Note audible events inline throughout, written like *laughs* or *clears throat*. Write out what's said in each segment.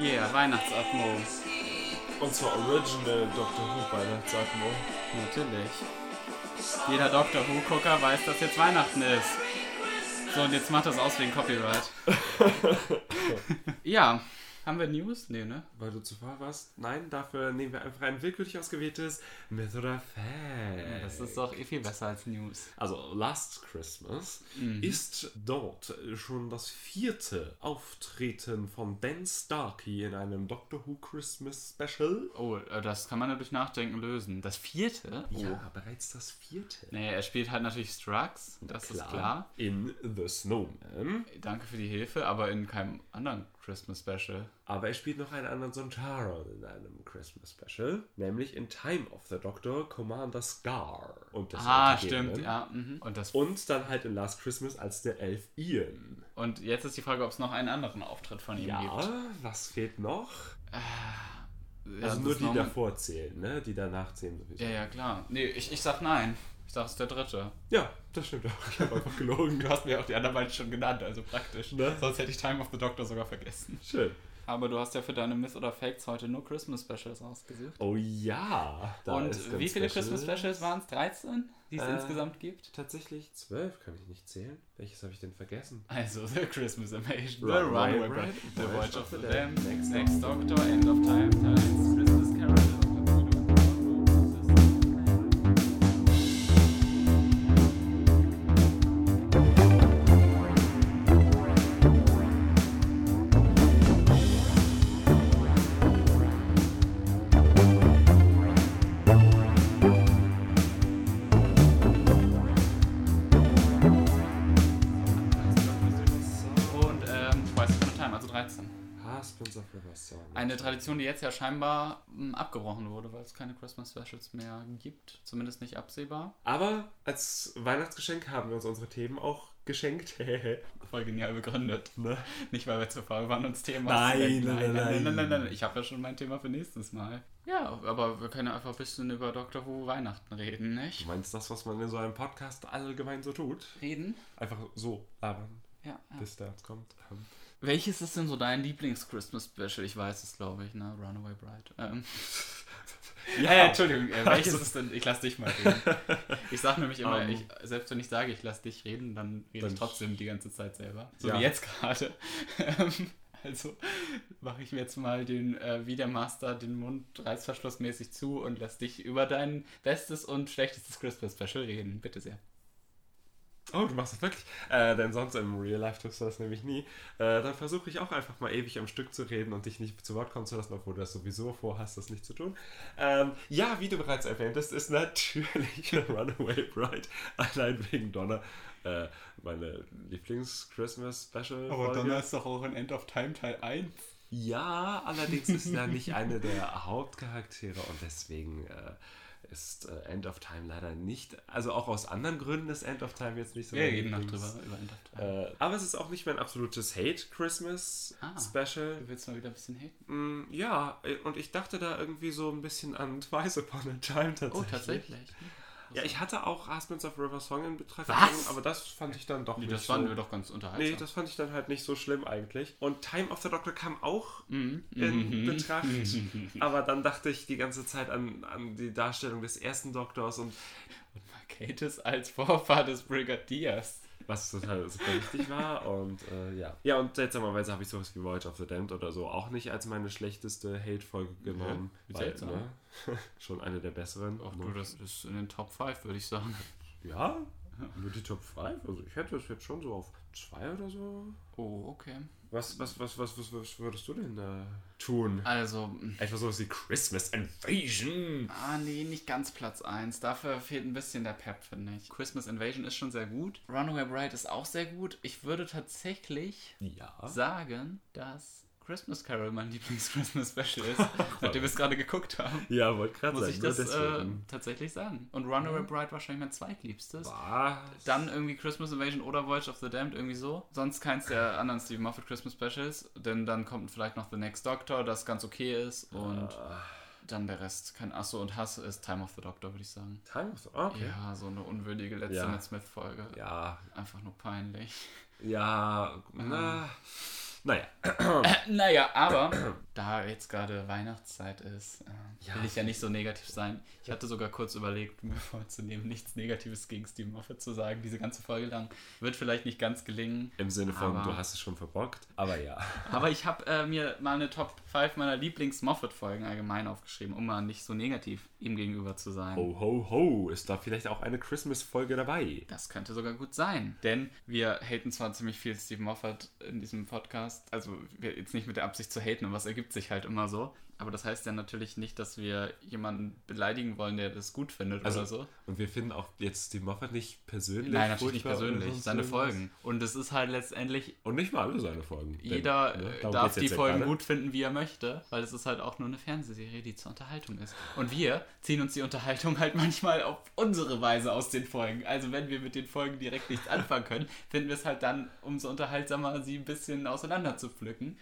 Yeah, Weihnachtsatmo. Und zwar Original Doctor Who Weihnachtsatmo. Natürlich. Jeder Doctor Who-Gucker weiß, dass jetzt Weihnachten ist. So, und jetzt macht das aus wegen Copyright. *laughs* ja, haben wir News? Nee, ne? Weil du zu faul warst? Nein, dafür nehmen wir einfach ein willkürlich ausgewähltes Myth oder Fact. Das ist doch eh viel besser als News. Also Last Christmas ist dort schon das vierte Auftreten von Ben Starkey in einem Doctor Who Christmas Special. Oh, äh, das kann man ja durch Nachdenken lösen. Das vierte? Oh. Ja, bereits das vierte. Nee, er spielt halt natürlich Strux, das ist klar. In The Snowman. Danke für die Hilfe, aber in keinem anderen Christmas Special. Aber er spielt noch einen anderen Sontaran in einem Christmas Special, nämlich in Time of the Doctor Commander Scar. Und das Ah, stimmt, ja. Mhm. Und, das, Und dann halt in Last Christmas als der Elf Ian. und jetzt ist die Frage, ob es noch einen anderen Auftritt von ihm Ja, gibt. was fehlt noch? Ja, Also nur die davor zählen, ne? Die danach zählen sowieso. Ja, ja, klar. Nee, ich, ich sag nein. Ich sag, es ist der dritte. Ja, das stimmt auch. *laughs* Ich habe einfach gelogen. Du hast mir auch die anderen beiden schon genannt, also praktisch. Ne? Sonst hätte ich Time of the Doctor sogar vergessen. Schön. Aber du hast ja für deine Myth oder Fakes heute nur Christmas Specials ausgesucht. Oh ja. da Und wie viele special. Christmas Specials waren es? 13, die es Äh, insgesamt gibt? Tatsächlich zwölf kann ich nicht zählen. Welches habe ich denn vergessen? Also, The Christmas Invasion, The Runaway Bride, The Voyage of of the the Damned, Next Doctor, End of Time, Teil Eine Tradition, die jetzt ja scheinbar m, abgebrochen wurde, weil es keine Christmas Specials mehr gibt. Zumindest nicht absehbar. Aber als Weihnachtsgeschenk haben wir uns unsere Themen auch geschenkt. *laughs* Voll genial begründet. ne? *laughs* Nicht, weil wir zu faul waren, uns Themen Nein, nein, nein, nein, nein, nein. Ich habe ja schon mein Thema für nächstes Mal. Ja, aber wir können ja einfach ein bisschen über Doctor Who Weihnachten reden, Du nicht? meinst das, was man in so einem Podcast allgemein so tut? Reden? Einfach so labern, Ja. ja. bis der jetzt kommt. Welches ist denn so dein Lieblings-Christmas-Special? Ich weiß es, glaube ich, ne? Runaway Bride. Ähm. *laughs* ja, ja, Entschuldigung. Äh, *laughs* welches Also- ist denn? Ich lass dich mal reden. Ich sag nämlich immer, Ähm. ich, selbst wenn ich sage, ich lass dich reden, dann rede ich trotzdem die ganze Zeit selber. So Ja. wie jetzt gerade. *laughs* Also mache ich mir jetzt mal den, äh, wie der Master, den Mund reißverschlussmäßig zu und lass dich über dein bestes und schlechtestes Christmas-Special reden. Bitte sehr. Oh, du machst das wirklich? Äh, denn sonst im Real Life tust du das nämlich nie. Äh, dann versuche ich auch einfach mal ewig am Stück zu reden und dich nicht zu Wort kommen zu lassen, obwohl du das sowieso vorhast, das nicht zu tun. Ähm, ja, wie du bereits erwähnt hast, ist natürlich *laughs* Runaway Bride allein wegen Donner äh, meine Lieblings-Christmas-Special. ist doch auch in End of Time Teil 1. Ja, allerdings ist er nicht eine der Hauptcharaktere und deswegen äh, ist äh, End of Time leider nicht, also auch aus anderen Gründen ist End of Time jetzt nicht so mein reden noch drüber, über End of Time. Äh, aber es ist auch nicht mein absolutes Hate-Christmas Ah. Special. Du willst mal wieder ein bisschen haten? Mm, ja, äh, und ich dachte da irgendwie so ein bisschen an Twice Upon a Time tatsächlich. Oh, tatsächlich. Ja, ich hatte auch Husbands of River Song in Betracht gezogen, aber das fand ich dann doch Nee, nicht das so... fanden wir doch ganz unterhaltsam. Nee, das fand ich dann halt nicht so schlimm eigentlich. Und Time of the Doctor kam auch Mhm. in Betracht. *laughs* Aber dann dachte ich die ganze Zeit an, an die Darstellung des ersten Doktors und Marcatus als Vorfahr des Brigadiers. Was total super wichtig war. Und äh, ja. Ja, und seltsamerweise habe ich sowas wie Voyage of the Damned oder so auch nicht als meine schlechteste Hate-Folge genommen. wie weil, seltsam. ne, *laughs* schon eine der besseren. Ne? du, das ist in den Top 5, würde ich sagen. Ja, nur die Top 5. Also ich hätte es jetzt schon so auf 2 oder so. Oh, okay. Was, was, was, was, was, was würdest du denn da tun? Also, mh, Etwa sowas wie Christmas Invasion. ah nee, nicht ganz Platz 1. Dafür fehlt ein bisschen der Pep, finde ich. Christmas Invasion ist schon sehr gut. Runaway Bride ist auch sehr gut. Ich würde tatsächlich Ja. sagen, dass Christmas Carol mein Lieblings-Christmas-Special ist. *laughs* nachdem wir es gerade geguckt haben. Ja, wollte gerade Muss sagen. ich nur das äh, tatsächlich sagen. Und Runaway Bride wahrscheinlich mein zweitliebstes. Was? Dann irgendwie Christmas Invasion oder Voyage of the Damned, irgendwie so. Sonst keins der *laughs* anderen Stephen Moffat Christmas Specials. Denn dann kommt vielleicht noch The Next Doctor, das ganz okay ist. Und Ah. dann der Rest. Kein Achso, und Hass ist Time of the Doctor, würde ich sagen. Time of the Okay. Ja, so eine unwürdige letzte Ja. Matt Smith-Folge. Ja, Einfach nur peinlich. ja, na, naja. *clears throat* Naja, aber da jetzt gerade Weihnachtszeit ist, äh, Ja. will ich ja nicht so negativ sein. Ich hatte sogar kurz überlegt, mir *laughs* vorzunehmen, nichts Negatives gegen Stephen Moffat zu sagen, diese ganze Folge lang. Wird vielleicht nicht ganz gelingen. Im Sinne von, Aber- du hast es schon verbockt. Aber ja. *laughs* Aber ich habe äh, mir mal eine Top 5 meiner Lieblings-Moffat-Folgen allgemein aufgeschrieben, um mal nicht so negativ ihm gegenüber zu sein. Ho, ho, ho. Ist da vielleicht auch eine Christmas-Folge dabei? Das könnte sogar gut sein. Denn wir haten zwar ziemlich viel Steve Moffat in diesem Podcast, also wir, jetzt nicht mit der Absicht zu haten, und was ergibt sich halt immer so. Aber das heißt ja natürlich nicht, dass wir jemanden beleidigen wollen, der das gut findet Also, oder so. Und wir finden auch jetzt Steve Moffat nicht persönlich. Nein, natürlich nicht persönlich. Seine irgendwas. Folgen. Und es ist halt letztendlich, Und nicht mal alle seine Folgen. Denn, jeder ne, äh, darf die ja Folgen gut finden, wie er möchte, weil es ist halt auch nur eine Fernsehserie, die zur Unterhaltung ist. Und wir ziehen uns die Unterhaltung halt manchmal auf unsere Weise aus den Folgen. Also wenn wir mit den Folgen direkt nichts anfangen können, finden wir es halt dann umso unterhaltsamer, sie ein bisschen auseinander zu pflücken.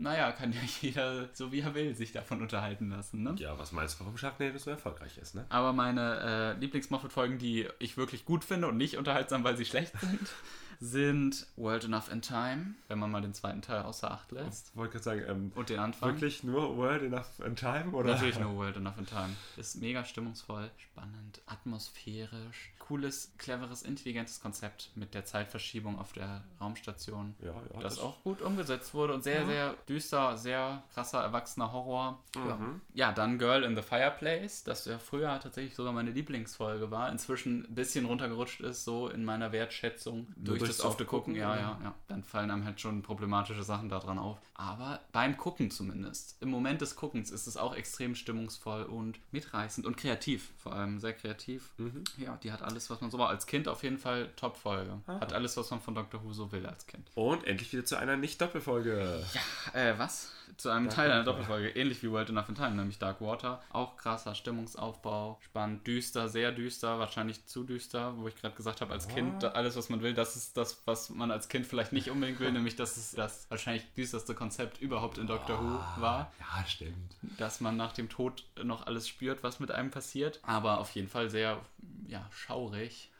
Naja, kann ja *laughs* jeder, so wie er will, sich davon unterhalten lassen, ne? Ja, was meinst du, warum Sharknado so erfolgreich ist, ne? Aber meine äh, Lieblings-Moffat-Folgen, die ich wirklich gut finde und nicht unterhaltsam, weil sie schlecht sind, *laughs* sind World Enough in Time, wenn man mal den zweiten Teil außer Acht lässt. Ich wollte gerade sagen, ähm, Und den Anfang. wirklich nur World Enough in Time? Oder? Natürlich nur World Enough in Time. Ist mega stimmungsvoll, spannend, atmosphärisch, cooles, cleveres, intelligentes Konzept mit der Zeitverschiebung auf der Raumstation. Ja, ja. Das auch gut umgesetzt wurde und sehr, sehr düster, sehr krasser, erwachsener Horror. Ja. Mhm. ja, dann Girl in the Fireplace, das ja früher tatsächlich sogar meine Lieblingsfolge war, inzwischen ein bisschen runtergerutscht ist, so in meiner Wertschätzung durch durchs das oft Gucken. Ja, ja, ja. Dann fallen einem halt schon problematische Sachen daran auf. Aber beim Gucken zumindest, im Moment des Guckens ist es auch extrem stimmungsvoll und mitreißend und kreativ, vor allem sehr kreativ. Mhm. Ja, die hat alles, was man so war. Als Kind auf jeden Fall Top-Folge. Ah. Hat alles, was man von Dr. Who so will als Kind. Und endlich wieder zu einer Nicht-Doppelfolge. Äh, was? Zu einem Teil einer Doppelfolge, ähnlich wie World Enough in Time, nämlich Dark Water. Auch krasser Stimmungsaufbau, spannend, düster, sehr düster, wahrscheinlich zu düster, wo ich gerade gesagt habe, als Kind, da- alles, was man will, das ist das, was man als Kind vielleicht nicht unbedingt will, *laughs* nämlich dass es das wahrscheinlich düsterste Konzept überhaupt in Doctor Who war, Ja, stimmt. dass man nach dem Tod noch alles spürt, was mit einem passiert. Aber auf jeden Fall sehr, ja, schaurig.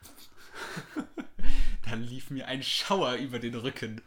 *laughs* Dann lief mir ein Schauer über den Rücken.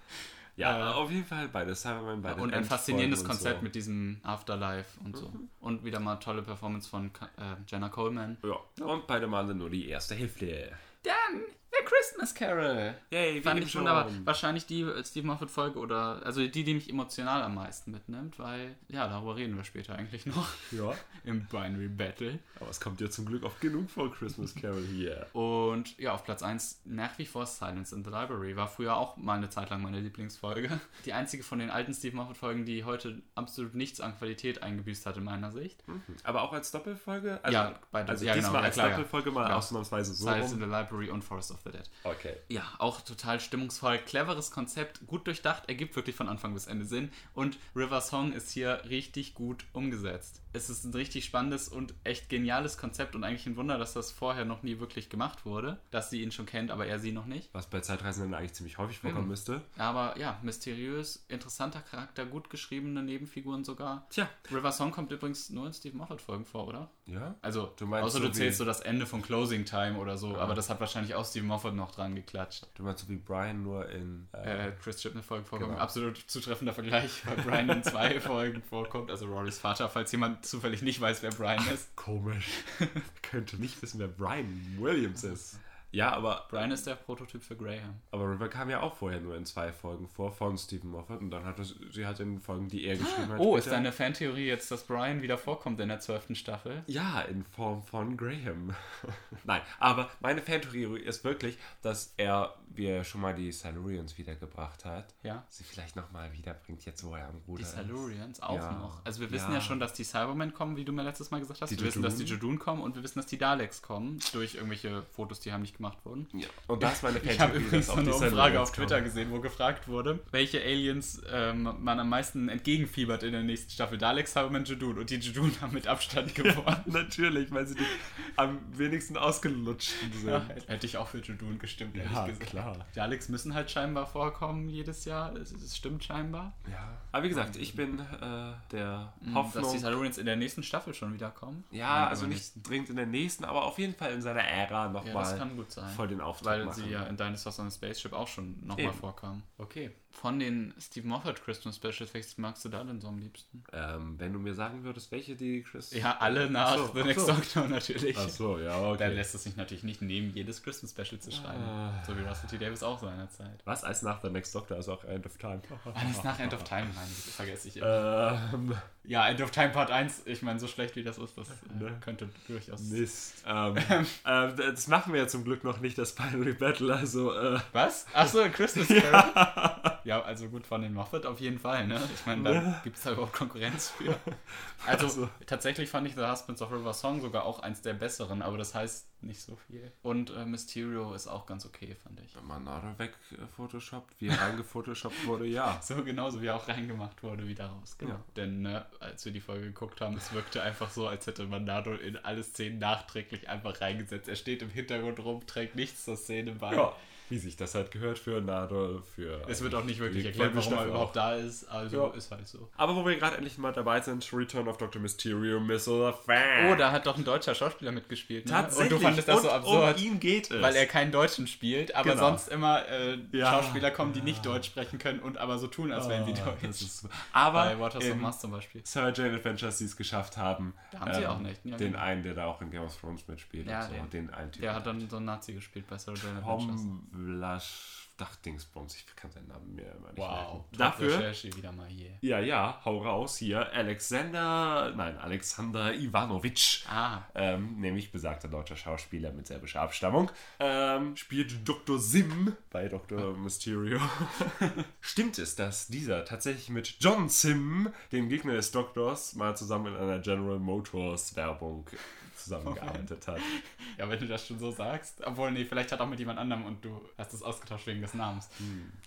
Ja, Äh, auf jeden Fall beide Cyberman, beide und ein faszinierendes Konzept so. mit diesem Afterlife und so. Und wieder mal tolle Performance von äh, Jenna Coleman. Ja, und beide Male nur die erste Hälfte. Dann Christmas Carol. Yay, wie Fand ich schon. wunderbar. Wahrscheinlich die äh, Steve Moffat-Folge oder, also die, die mich emotional am meisten mitnimmt, weil, ja, darüber reden wir später eigentlich noch Ja, *laughs* im Binary Battle. aber es kommt ja zum Glück oft genug vor Christmas Carol hier. Und ja, auf Platz 1 nach wie vor Silence in the Library. War früher auch mal eine Zeit lang meine Lieblingsfolge. Die einzige von den alten Steve Moffat-Folgen, die heute absolut nichts an Qualität eingebüßt hat in meiner Sicht. Aber auch als Doppelfolge? Also, Ja, beide- also ja, genau, diesmal ja, als ja. Doppelfolge mal Ja. ausnahmsweise so Silence in rum. the Library und Forest of the Dead. Okay. Ja, auch total stimmungsvoll, cleveres Konzept, gut durchdacht, ergibt wirklich von Anfang bis Ende Sinn. Und River Song ist hier richtig gut umgesetzt. Es ist ein richtig spannendes und echt geniales Konzept und eigentlich ein Wunder, dass das vorher noch nie wirklich gemacht wurde. Dass sie ihn schon kennt, aber er sie noch nicht. Was bei Zeitreisenden eigentlich ziemlich häufig vorkommen Eben. müsste. Aber ja, mysteriös, interessanter Charakter, gut geschriebene Nebenfiguren sogar. Tja. River Song kommt übrigens nur in Steve Moffat-Folgen vor, oder? Ja? Also, Du meinst außer so du zählst so das Ende von Closing Time oder so, aber das hat wahrscheinlich auch Steve Moffat noch dran geklatscht. Du meinst so wie Brian nur in. Äh, äh, Chris Chibnall Folgen vorkommen. Genau. Absolut zutreffender Vergleich, weil Brian in zwei *laughs* Folgen vorkommt, also Rorys Vater, falls jemand zufällig nicht weiß, wer Brian ist. komisch. *laughs* Könnte nicht wissen, wer Brian Williams ist. Ja, aber, Brian ist der Prototyp für Graham. aber River kam ja auch vorher nur in zwei Folgen vor von Stephen Moffat und dann hat es, sie hat in Folgen, die er geschrieben hat. Oh, ist später- deine Fantheorie jetzt, dass Brian wieder vorkommt in der zwölften Staffel? Ja, in Form von Graham. *laughs* Nein, aber meine Fantheorie ist wirklich, dass er, wie er schon mal die Silurians wiedergebracht hat, Ja. sie vielleicht nochmal wiederbringt, jetzt wo er am Ruder Die ist. Silurians auch Ja. noch. Also wir wissen ja. Ja. schon, dass die Cybermen kommen, wie du mir letztes Mal gesagt hast. Die wir wissen, dass die. Judun kommen und wir wissen, dass die Daleks kommen, durch irgendwelche Fotos, die heimlich gemacht wurden. Ja. Und das ist meine Ich habe übrigens noch eine Umfrage auf Twitter kommen. gesehen, wo gefragt wurde, welche Aliens ähm, man am meisten entgegenfiebert in der nächsten Staffel. Daleks, Cybermen, Judun. Und die Judun haben mit Abstand *laughs* gewonnen. Natürlich, weil sie die am wenigsten ausgelutschten *laughs* sind. Ja, hätte ich auch für Judun gestimmt, ehrlich Ja, gesagt. klar. Daleks müssen halt scheinbar vorkommen jedes Jahr. Es, es stimmt scheinbar. Ja. Aber wie gesagt, ich bin äh, der Dass die Hoffnung. Silurians in der nächsten Staffel schon wiederkommen. Ja, Nein, also nicht dringend in der nächsten, aber auf jeden Fall in seiner Ära Ja, das nochmal kann gut sein. voll den Auftrag Weil machen. sie ja in Dinosaurs on a Spaceship auch schon nochmal Eben. vorkam. Okay. Von den Steve Moffat Christmas Specials, welches magst du da denn so am liebsten? Ähm, wenn du mir sagen würdest, welche die Chris. Ja, alle nach Ach so, The Next so. Doctor natürlich. Ach so, ja, okay. lässt es sich natürlich nicht nehmen, jedes Christmas Special zu schreiben. Ah. So wie Russell T. Davis auch seinerzeit. Was als nach The Next Doctor, also auch End of Time. *laughs* Alles nach End of Time, meine ich, vergesse ich immer. Ähm, Ja, End of Time Part 1, ich meine, so schlecht wie das ist, das äh, Ne? könnte durchaus. Mist. *laughs* Ähm, ähm, das machen wir ja zum Glück noch nicht, das Binary Battle, also. Äh, Was? Achso, Christmas *laughs* Carol. ja. Also gut, von den Moffat auf jeden Fall, ne? Ich meine, da gibt es da überhaupt Konkurrenz für. Also, Also. tatsächlich fand ich The Husbands of River Song sogar auch eins der besseren, aber das heißt nicht so viel. Und äh, Mysterio ist auch ganz okay, fand ich. Wenn man Nadel weg äh, photoshoppt, wie er reingefotoshoppt wurde, ja. *laughs* So genauso wie er auch reingemacht wurde, wieder raus. Genau. Ja. Denn ne, als wir die Folge geguckt haben, es wirkte einfach so, als hätte man Nado in alle Szenen nachträglich einfach reingesetzt. Er steht im Hintergrund rum, trägt nichts zur Szene bei. Ja, wie sich das halt gehört für Nadel, für. Es wird auch nicht wirklich erklärt, warum er überhaupt auch. da ist. Also Ja. ist halt so. Aber wo wir gerade endlich mal dabei sind, Return of Dr. Mysterio, Missile Fan. Oh, da hat doch ein deutscher Schauspieler mitgespielt. Ne? Tatsächlich. Und du fandest das so Und absurd. Um ihn geht es. Weil er keinen Deutschen spielt, aber Genau. sonst immer äh, Ja. Schauspieler kommen, die nicht Deutsch sprechen können und aber so tun, als wären sie Deutsch. das ist, aber Bei Waters of Mars zum Beispiel. Sir Jane Adventures, die es geschafft haben. Da haben sie auch nicht, ja, den genau. einen, der da auch in Game of Thrones mitspielt. Ja, und so, der- den einen Typen. Der hat dann so einen Nazi gespielt bei Sarah Jane Adventures. Tom Vlasch, Dachdingsbums, ich kann seinen Namen mir immer nicht Wow, merken. Dafür, Recherche wieder mal hier. ja, ja, hau raus hier, Alexander, nein, Alexander Ivanovic. Ah, Ähm, nämlich besagter deutscher Schauspieler mit serbischer Abstammung, ähm, spielt Dr. Sim bei Dr. Mysterio. *laughs* Stimmt es, dass dieser tatsächlich mit John Sim, dem Gegner des Doktors, mal zusammen in einer General Motors Werbung zusammengearbeitet hat? *laughs* ja, wenn du das schon so sagst. Obwohl, nee, vielleicht hat auch mit jemand anderem und du hast es ausgetauscht wegen des Namens.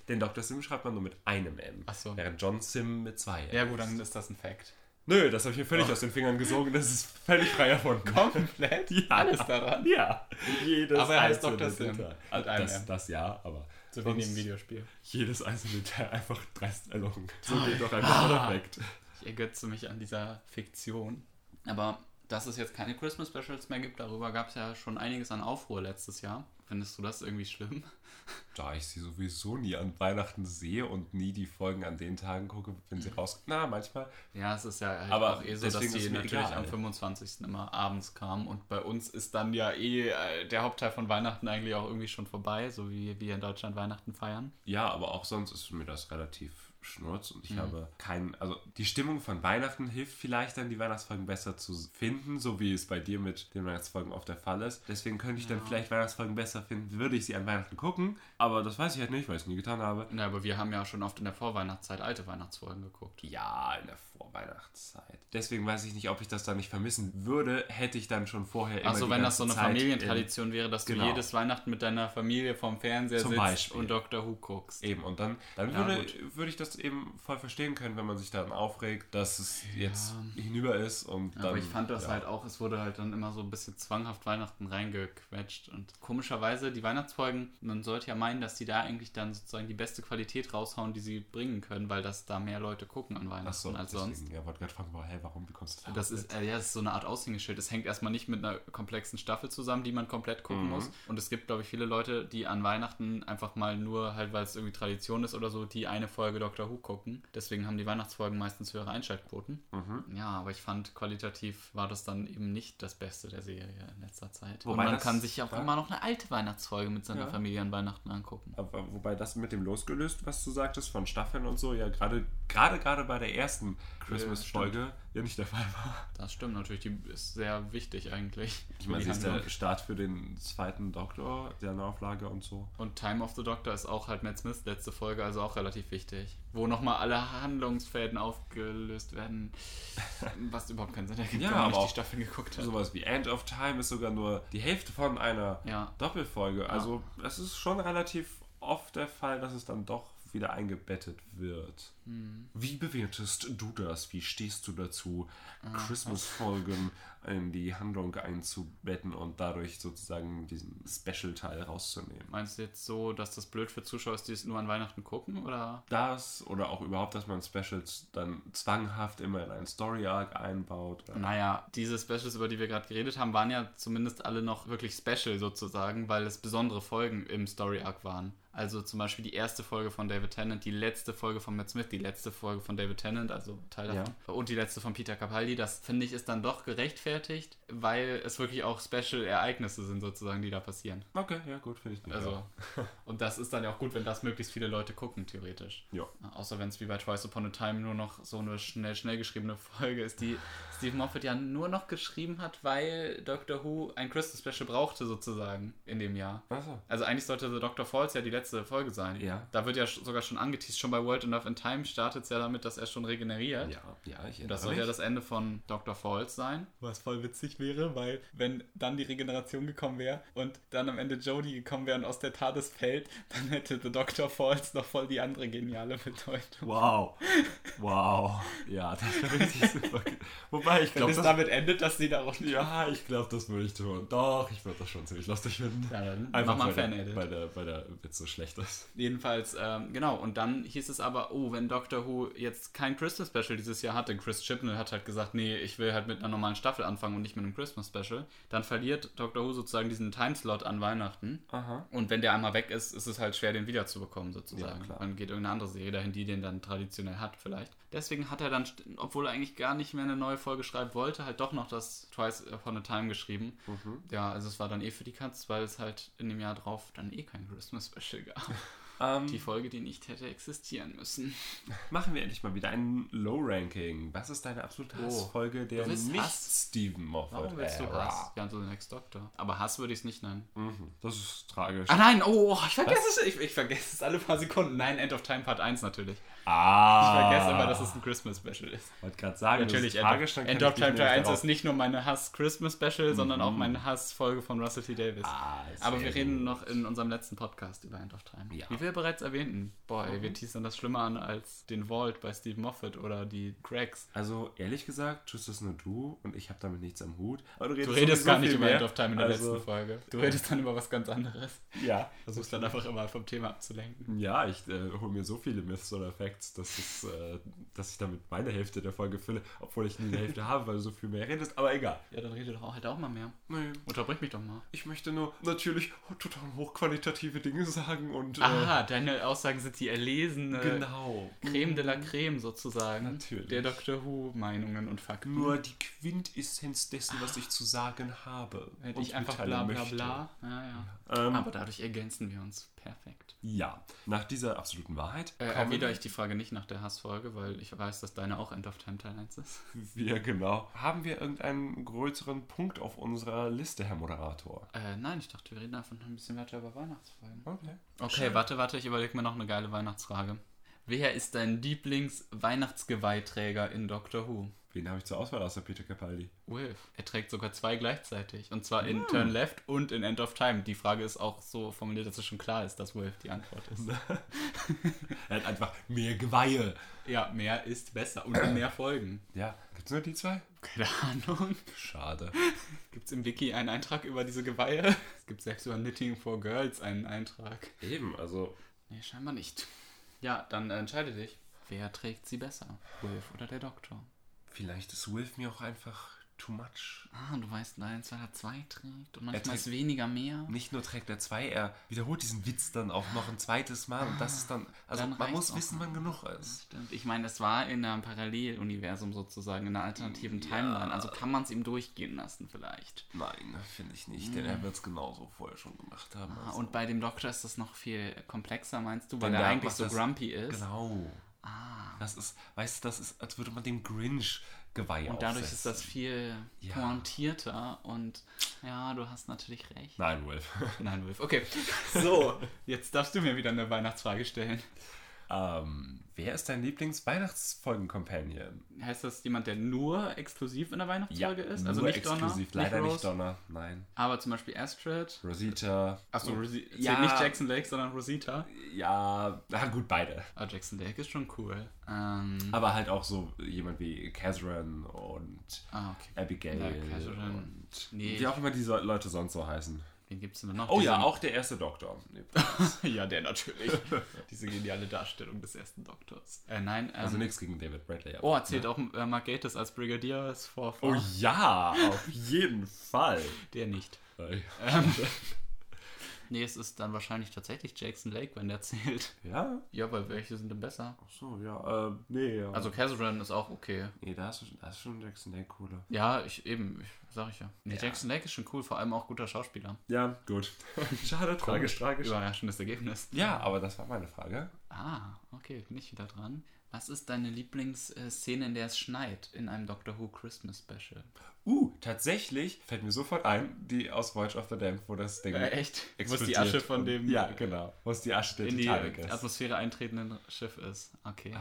Den Dr. Sim schreibt man nur mit einem M, Ach so. während John Sim mit zwei M. Ja gut, dann ist das ein Fact. Nö, das habe ich mir völlig aus den Fingern gesogen, das ist völlig frei erfunden. *laughs* Komplett? Ja. Alles daran? Ja, jedes Aber er heißt Dr. Sim. Das, das ja, aber So wie in dem Videospiel. jedes einzelne Detail einfach dreist erlogen. So geht doch einfach *laughs* perfekt. Ich ergötze mich an dieser Fiktion. Aber dass es jetzt keine Christmas Specials mehr gibt, darüber gab es ja schon einiges an Aufruhr letztes Jahr. Findest du das irgendwie schlimm? Da ich sie sowieso nie an Weihnachten sehe und nie die Folgen an den Tagen gucke, wenn sie raus... Na, manchmal. Ja, es ist ja halt Aber auch eh so, dass die mir natürlich egal. am 25. immer abends kamen. Und bei uns ist dann ja eh äh, der Hauptteil von Weihnachten eigentlich auch irgendwie schon vorbei, so wie wir in Deutschland Weihnachten feiern. Ja, aber auch sonst ist mir das relativ schnurz und ich Mhm. habe keinen... Also die Stimmung von Weihnachten hilft vielleicht dann, die Weihnachtsfolgen besser zu finden, so wie es bei dir mit den Weihnachtsfolgen oft der Fall ist. Deswegen könnte ich dann vielleicht Weihnachtsfolgen besser finden, würde ich sie an Weihnachten gucken. Aber das weiß ich halt nicht, weil ich es nie getan habe. Ja, aber wir haben ja schon oft in der Vorweihnachtszeit alte Weihnachtsfolgen geguckt. Ja, in der Vorweihnachtszeit. Deswegen weiß ich nicht, ob ich das da nicht vermissen würde, hätte ich dann schon vorher immer Also wenn das so eine Zeit Familientradition wäre, dass Genau. du jedes Weihnachten mit deiner Familie vorm Fernseher Zum sitzt Beispiel. und Doctor Who guckst. Eben, und dann, dann Ja, würde, gut. würde ich das eben voll verstehen können, wenn man sich dann aufregt, dass es jetzt hinüber ist und dann... Aber ich fand das ja. halt auch, es wurde halt dann immer so ein bisschen zwanghaft Weihnachten reingequetscht. Und komischerweise, die Weihnachtsfolgen, man sollte ja meinen, dass die da eigentlich dann sozusagen die beste Qualität raushauen, die sie bringen können, weil das da mehr Leute gucken an Weihnachten Ach so, als deswegen, sonst. Ja, wollte gerade fragen, hä, warum, wie kommst du da Das ist, äh, ja, das ist so eine Art Aushängeschild. Es hängt erstmal nicht mit einer komplexen Staffel zusammen, die man komplett gucken Mhm. muss. Und es gibt, glaube ich, viele Leute, die an Weihnachten einfach mal nur, halt weil es irgendwie Tradition ist oder so, die eine Folge Doctor Who gucken. Deswegen haben die Weihnachtsfolgen meistens höhere Einschaltquoten. Mhm. Ja, aber ich fand, qualitativ war das dann eben nicht das Beste der Serie in letzter Zeit. Wobei Und man kann sich auch immer noch eine alte Weihnachtsfolge mit seiner Ja. Familie an Weihnachten angucken. Aber wobei das mit dem losgelöst, was du sagtest, von Staffeln und so, ja gerade gerade gerade bei der ersten Christmas-Folge ja nicht der Fall war. Das stimmt natürlich, die ist sehr wichtig eigentlich. Ich meine, sie ist der Start für den zweiten Doktor, der Auflage und so. Und Time of the Doctor ist auch halt Matt Smiths letzte Folge, also auch relativ wichtig. Wo nochmal alle Handlungsfäden aufgelöst werden, *laughs* was überhaupt keinen Sinn ergibt, Ja, wenn man nicht die auch Staffeln geguckt hat. Sowas wie End of Time ist sogar nur die Hälfte von einer Ja. Doppelfolge. Also es ist schon relativ oft der Fall, dass es dann doch wieder eingebettet wird. Hm. Wie bewertest du das? Wie stehst du dazu, Ah, Christmas-Folgen in die Handlung einzubetten und dadurch sozusagen diesen Special-Teil rauszunehmen? Meinst du jetzt so, dass das blöd für Zuschauer ist, die es nur an Weihnachten gucken? Oder? Das oder auch überhaupt, dass man Specials dann zwanghaft immer in einen Story-Arc einbaut. Oder? Naja, diese Specials, über die wir gerade geredet haben, waren ja zumindest alle noch wirklich special sozusagen, weil es besondere Folgen im Story Arc waren. Also zum Beispiel die erste Folge von David Tennant, die letzte Folge von Matt Smith, die letzte Folge von David Tennant, also Teil davon, und die letzte von Peter Capaldi. Das finde ich ist dann doch gerechtfertigt, weil es wirklich auch Special-Ereignisse sind sozusagen, die da passieren. Okay, ja gut, finde ich. Also, *laughs* und das ist dann ja auch gut, wenn das möglichst viele Leute gucken, theoretisch. Ja. Außer wenn es wie bei Twice Upon a Time nur noch so eine schnell, schnell geschriebene Folge ist, die Stephen Moffat ja nur noch geschrieben hat, weil Doctor Who ein Christmas Special brauchte, sozusagen, in dem Jahr. Achso. Also eigentlich sollte The Dr. Falls ja die letzte Folge sein. Ja. Da wird ja sogar schon angeteased, schon bei World Enough in Time startet es ja damit, dass er schon regeneriert. Ja, ja, ich Und Das soll ja das Ende von Dr. Falls sein. Was voll witzig wäre, weil wenn dann die Regeneration gekommen wäre und dann am Ende Jodie gekommen wäre und aus der TARDIS fällt, dann hätte The Dr. Falls noch voll die andere geniale Bedeutung. Wow. Wow. Ja, das wäre richtig super. Wobei, ich Wenn glaube, es das... damit endet, dass sie darauf nicht... Ja, ich glaube, das würde ich tun. Doch, ich würde das schon ziemlich lustig finden. Ja, dann Einfach mach mal weil, ein der, weil, der, weil der Witz so schlecht ist. Jedenfalls, ähm, genau. Und dann hieß es aber, oh, wenn Doctor Who jetzt kein Christmas Special dieses Jahr hat, denn Chris Chibnall hat halt gesagt, nee, ich will halt mit einer normalen Staffel anfangen und nicht mit einem Christmas Special, dann verliert Doctor Who sozusagen diesen Timeslot an Weihnachten. Aha. Und wenn der einmal weg ist, ist es halt schwer, den wiederzubekommen, sozusagen. Ja, klar. Dann geht irgendeine andere Serie dahin, die den dann traditionell hat, vielleicht. Deswegen hat er dann, obwohl er eigentlich gar nicht mehr eine neue Folge schreiben wollte, halt doch noch das Twice Upon a Time geschrieben. Mhm. Ja, also es war dann eh für die Katz, weil es halt in dem Jahr drauf dann eh kein Christmas Special gab. *laughs* Ähm, Die Folge, die nicht hätte existieren müssen. machen wir endlich mal wieder ein Low-Ranking. Was ist deine absolute Oh. Hassfolge der Du willst nicht Hass? Stephen Moffat Warum willst du? Hass? Ja, so Next Doctor. Aber Hass würde ich es nicht nennen. Mhm. Das ist tragisch. Ah nein, oh, ich vergesse es. Ich, ich vergesse es alle paar Sekunden. Nein, End of Time Part 1 natürlich. Ah. Ich vergesse immer, dass es ein Christmas Special ist. Ich wollte gerade sagen, Natürlich, das ist End tragisch. dann End of nämlich 1 darauf- ist nicht nur meine Hass-Christmas-Special, sondern auch meine Hass-Folge von Russell T. Davis. Ah, Aber wir reden gut. noch in unserem letzten Podcast über End of Time. Ja. Wie wir bereits erwähnten. Boah, ey, wir teasern das schlimmer an als den Vault bei Steve Moffat oder die Craigs. Also, ehrlich gesagt, tust das nur du und ich habe damit nichts am Hut. Aber Du redest sowieso gar nicht über. End of Time in der Also, letzten Folge. Du redest dann über was ganz anderes. Ja. Versuchst dann einfach immer vom Thema abzulenken. Ja, ich äh, hole mir so viele Myths oder Facts, dass, es, äh, dass ich damit meine Hälfte der Folge fülle, obwohl ich nie eine Hälfte habe, weil du so viel mehr redest. Aber egal. Ja, dann rede doch auch halt auch mal mehr. Nee, Unterbrich mich doch mal. ich möchte nur natürlich total hochqualitative Dinge sagen und. Äh, Aha, deine Aussagen sind die erlesene genau. Creme de la Creme sozusagen. Natürlich. Der Doctor Who-Meinungen und Fakten. Nur die Quintessenz dessen, was ich zu sagen habe. Hätte ich einfach bla bla bla. Ja, ja. Ähm, Aber dadurch ergänzen wir uns perfekt. ja, nach dieser absoluten Wahrheit Äh, erwidere ich die Frage nicht nach der Hassfolge, weil ich weiß, dass deine auch End of Time Teil 1 ist. *laughs* wir genau. Haben wir irgendeinen größeren Punkt auf unserer Liste, Herr Moderator? Äh, nein, ich dachte, wir reden einfach noch ein bisschen weiter über Weihnachtsfolgen. Okay. Okay, warte, warte, ich überlege mir noch eine geile Weihnachtsfrage. Wer ist dein Lieblings-Weihnachtsgeweihträger in Doctor Who? Wen habe ich zur Auswahl außer Peter Capaldi? Wilf. Er trägt sogar zwei gleichzeitig. Und zwar in Turn Left und in End of Time. Die Frage ist auch so formuliert, dass es schon klar ist, dass Wilf die Antwort ist. *laughs* Er hat einfach mehr Geweihe. ja, mehr ist besser und mehr Folgen. Ja, gibt's nur die zwei? Keine Ahnung. Schade. *laughs* Gibt es im Wiki einen Eintrag über diese Geweihe? Es gibt selbst über Knitting for Girls einen Eintrag. Eben, also Nee, scheinbar nicht. Ja, dann entscheide dich. Wer trägt sie besser? Wilf oder der Doktor? vielleicht ist Wilf mir auch einfach too much. Ah, du weißt, eins, weil er zwei trägt und manchmal trägt- ist weniger mehr. Nicht nur trägt er zwei, er wiederholt diesen Witz dann auch noch ein zweites Mal und das ist dann, also Dann man muss wissen, wann genug ist. Stimmt. Ich meine, es war in einem Paralleluniversum sozusagen, in einer alternativen Timeline. Also kann man es ihm durchgehen lassen vielleicht. Nein, finde ich nicht, denn er wird es genauso vorher schon gemacht haben. Ah, also. Und bei dem Doktor ist das noch viel komplexer, meinst du? Weil er eigentlich so das- grumpy ist. Genau. Ah. Das ist, weißt du, das ist, als würde man dem Grinch Geweih Und dadurch ist das aufsetzen. viel Ja. pointierter und ja, du hast natürlich recht. Nein, Wilf. Nein, Wolf. Okay. *laughs* So, jetzt darfst du mir wieder eine Weihnachtsfrage stellen. Ähm, wer ist dein Lieblings-Weihnachtsfolgen-Companion? Heißt das jemand, der nur exklusiv in der Weihnachtsfolge ist? Also nur nicht exklusiv. Donna, Leider nicht, nicht Donner, nein. aber zum Beispiel Astrid. Rosita. Achso, Rosi Ja. nicht Jackson Lake, sondern Rosita. Ja, na gut, beide. Ah, Jackson Lake ist schon cool. Ähm, Aber halt auch so jemand wie Catherine und ah, okay. Abigail Ja, Catherine. und Nee. wie auch immer diese Leute sonst so heißen. Wen gibt's denn noch? Oh ja, auch der erste Doktor. *laughs* Ja, der natürlich. *laughs* Diese geniale Darstellung des ersten Doktors. Äh, nein, ähm, Also nichts gegen David Bradley. aber- Oh, erzählt auch äh, Mark Gatiss als Brigadier als vor, Oh ja, auf jeden Fall. *laughs* Der nicht. Äh, Ähm, Nee, es ist dann wahrscheinlich tatsächlich Jackson Lake, wenn der zählt. Ja? Ja, weil welche sind denn besser? Ach so, ja, äh, nee, ja. Also Casaran ist auch okay. nee, da ist, da ist schon Jackson Lake cooler. Ja, ich eben, ich, sag ich ja. Nee, Ja. Jackson Lake ist schon cool, vor allem auch guter Schauspieler. Ja, gut. *laughs* Schade, tragisch, tragisch. Überraschendes Ergebnis. Ja, aber das war meine Frage. Ah, okay, bin ich wieder dran. Was ist deine Lieblingsszene, in der es schneit in einem Doctor Who Christmas Special? Uh, tatsächlich fällt mir sofort ein, die aus Voyage of the Damned, wo das Ding Äh, echt? Wo die Asche von dem Ja, genau. Wo es die Asche der in die ist. Atmosphäre eintretenden Schiff ist. Okay.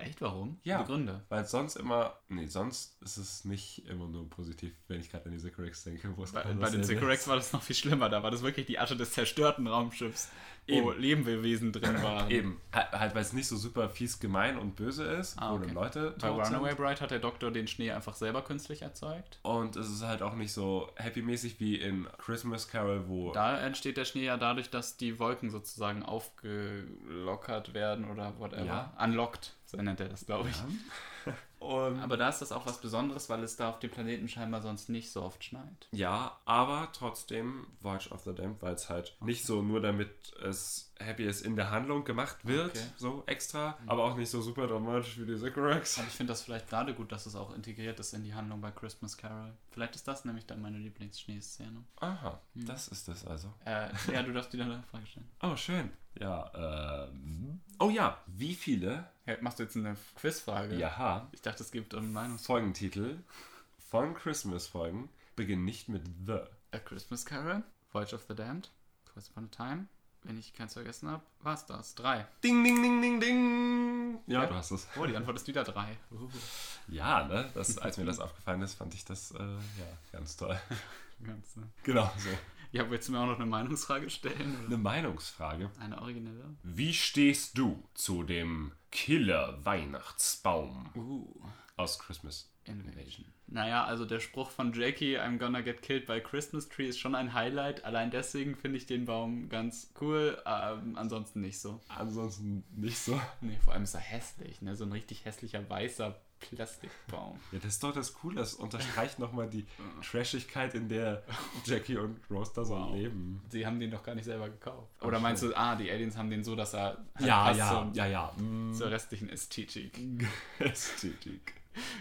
Echt, warum? Ja. Begründe. Weil sonst immer, nee, sonst ist es nicht immer nur positiv, wenn ich gerade an die Sycorax denke, wo es Bei, bei den Sycorax war das noch viel schlimmer. Da war das wirklich die Asche des zerstörten Raumschiffs, wo Eben. Lebewesen drin waren. Eben, halt, halt weil es nicht so super fies gemein und böse ist, Ah, wo okay. Leute Bei Runaway. Bride hat der Doktor den Schnee einfach selber künstlich erzeugt. Und es ist halt auch nicht so happy-mäßig wie in Christmas Carol, wo Da entsteht der Schnee ja dadurch, dass die Wolken sozusagen aufgelockert werden oder whatever. Ja. Unlocked, so nennt er das, glaube ich. *laughs* Und Aber da ist das auch was Besonderes, weil es da auf dem Planeten scheinbar sonst nicht so oft schneit. ja, aber trotzdem Voyage of the Damned, weil es halt nicht so nur damit es happy ist in der Handlung gemacht wird, Okay. so extra, aber auch nicht so super dramatisch wie die Sycorax. Aber ich finde das vielleicht gerade gut, dass es auch integriert ist in die Handlung bei Christmas Carol. Vielleicht ist das nämlich dann meine Lieblingsschneeszene. Aha, das ist das also. Äh, ja, du darfst wieder eine Frage stellen. Oh, schön. Ja, ähm. Oh ja, wie viele? Hey, machst du jetzt eine Quizfrage? Ja. Ich dachte, es gibt eine Meinung. Folgentitel von Christmas-Folgen beginnen nicht mit The. A Christmas Carol, Voyage of the Damned, Twice Upon a Time. Wenn ich keins vergessen habe, war es das. Drei. Ding, ding, ding, ding, ding. Ja, Ja. du hast es. Oh, die Antwort ist wieder drei. Uh, *laughs* Ja, ne? Das, als mir das aufgefallen ist, fand ich das äh, ja, ganz toll. *laughs* ganz, ne? Genau so. Ja, willst du mir auch noch eine Meinungsfrage stellen? Oder? Eine Meinungsfrage. Eine originelle? Wie stehst du zu dem Killer-Weihnachtsbaum Uh, aus Christmas? Invasion. Naja, also der Spruch von Jackie, I'm gonna get killed by Christmas tree, ist schon ein Highlight. Allein deswegen finde ich den Baum ganz cool. Ähm, ansonsten nicht so. Ansonsten nicht so. Nee, vor allem ist er hässlich, ne? So ein richtig hässlicher weißer Plastikbaum. Ja, das ist doch das Coole. Das unterstreicht nochmal die Trashigkeit, in der Jackie und Rose da so Wow. leben. Sie haben den doch gar nicht selber gekauft. Oder meinst du, ah, die Aliens haben den so, dass er halt Ja, passt ja, zum- ja, ja. Mm. zur restlichen Ästhetik. *laughs* Ästhetik.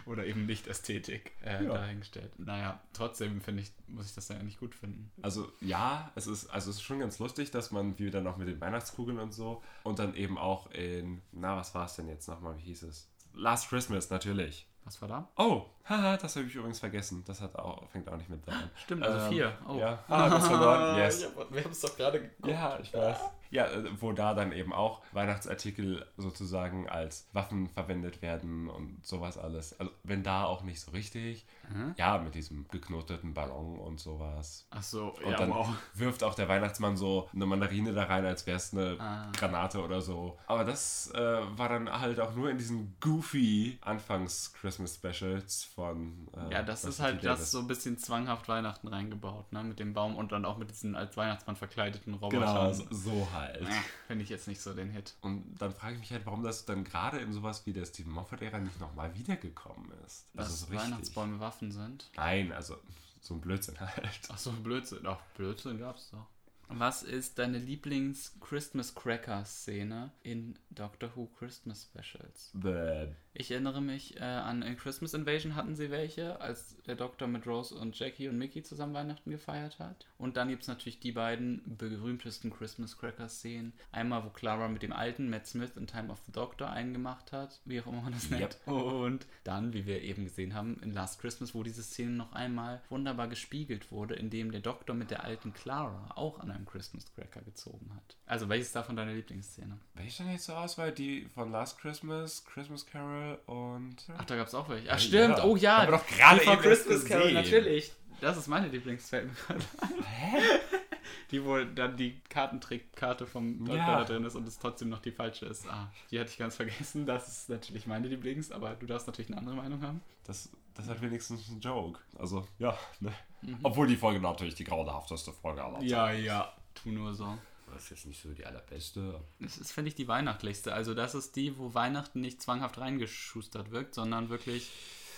Oder eben nicht Ästhetik äh, Ja. dahingestellt. Naja, trotzdem finde ich, muss ich das ja nicht gut finden. Also ja, es ist, also es ist schon ganz lustig, dass man wie dann noch mit den Weihnachtskugeln und so und dann eben auch in, na, was war es denn jetzt nochmal, wie hieß es? Last Christmas, natürlich. Was war da? Oh, haha, das habe ich übrigens vergessen. Das hat auch, fängt auch nicht mit da an. Stimmt, also Ähm, vier. Oh. Ja, ah, das verloren, *laughs* yes. wir haben es doch gerade geguckt. Ja, ich weiß. Ja, äh, wo da dann eben auch Weihnachtsartikel sozusagen als Waffen verwendet werden und sowas alles. Also wenn da auch nicht so richtig. Mhm. Ja, mit diesem geknoteten Ballon und sowas. Ach so, Und ja, dann wow. wirft auch der Weihnachtsmann so eine Mandarine da rein, als wäre es eine Ah. Granate oder so. Aber das äh, war dann halt auch nur in diesen goofy Anfangs-Christmas-Specials von. Äh, Ja, das ist halt das so ein bisschen zwanghaft Weihnachten reingebaut, ne? Mit dem Baum und dann auch mit diesen als Weihnachtsmann verkleideten Robotern. Genau, so, so halt. Finde ich jetzt nicht so den Hit. Und dann frage ich mich halt, warum das dann gerade in sowas wie der Stephen Moffat-Ära nicht nochmal wiedergekommen ist. Dass Also so. Weihnachtsbäume Waffen sind. Nein, also so ein Blödsinn halt. Ach so, Blödsinn. Ach, Blödsinn gab's doch. Was ist deine Lieblings-Christmas-Cracker-Szene in Doctor Who Christmas Specials? Bäh. Ich erinnere mich äh, an in Christmas Invasion hatten sie welche, als der Doktor mit Rose und Jackie und Mickey zusammen Weihnachten gefeiert hat. Und dann gibt es natürlich die beiden berühmtesten Christmas Cracker-Szenen. Einmal, wo Clara mit dem alten Matt Smith in Time of the Doctor eingemacht hat, wie auch immer man das nennt. Und dann, wie wir eben gesehen haben, in Last Christmas, wo diese Szene noch einmal wunderbar gespiegelt wurde, indem der Doktor mit der alten Clara auch an einem Christmas Cracker gezogen hat. Also, welches davon deine Lieblingsszene? Welche denn jetzt zur Auswahl? Die von Last Christmas, Christmas Carol und. Ach, da gab es auch welche. Ach, stimmt. ja. Oh ja. Haben wir doch gerade von Christmas Carol, gesehen. natürlich. Das ist meine Lieblingsfilm. *laughs* Die, wo dann die Kartentrickkarte vom Doktor Ja. da drin ist und es trotzdem noch die falsche ist. Ah, die hatte ich ganz vergessen. Das ist natürlich meine Lieblings, aber du darfst natürlich eine andere Meinung haben. Das, das hat wenigstens ein Joke. Also, ja, ne? Mhm. Obwohl die Folge natürlich die grauenhafteste Folge aller Zeiten Ja, ja. Tu nur so. Das ist jetzt nicht so die allerbeste. Das ist, finde ich, die weihnachtlichste. Also, das ist die, wo Weihnachten nicht zwanghaft reingeschustert wirkt, sondern wirklich,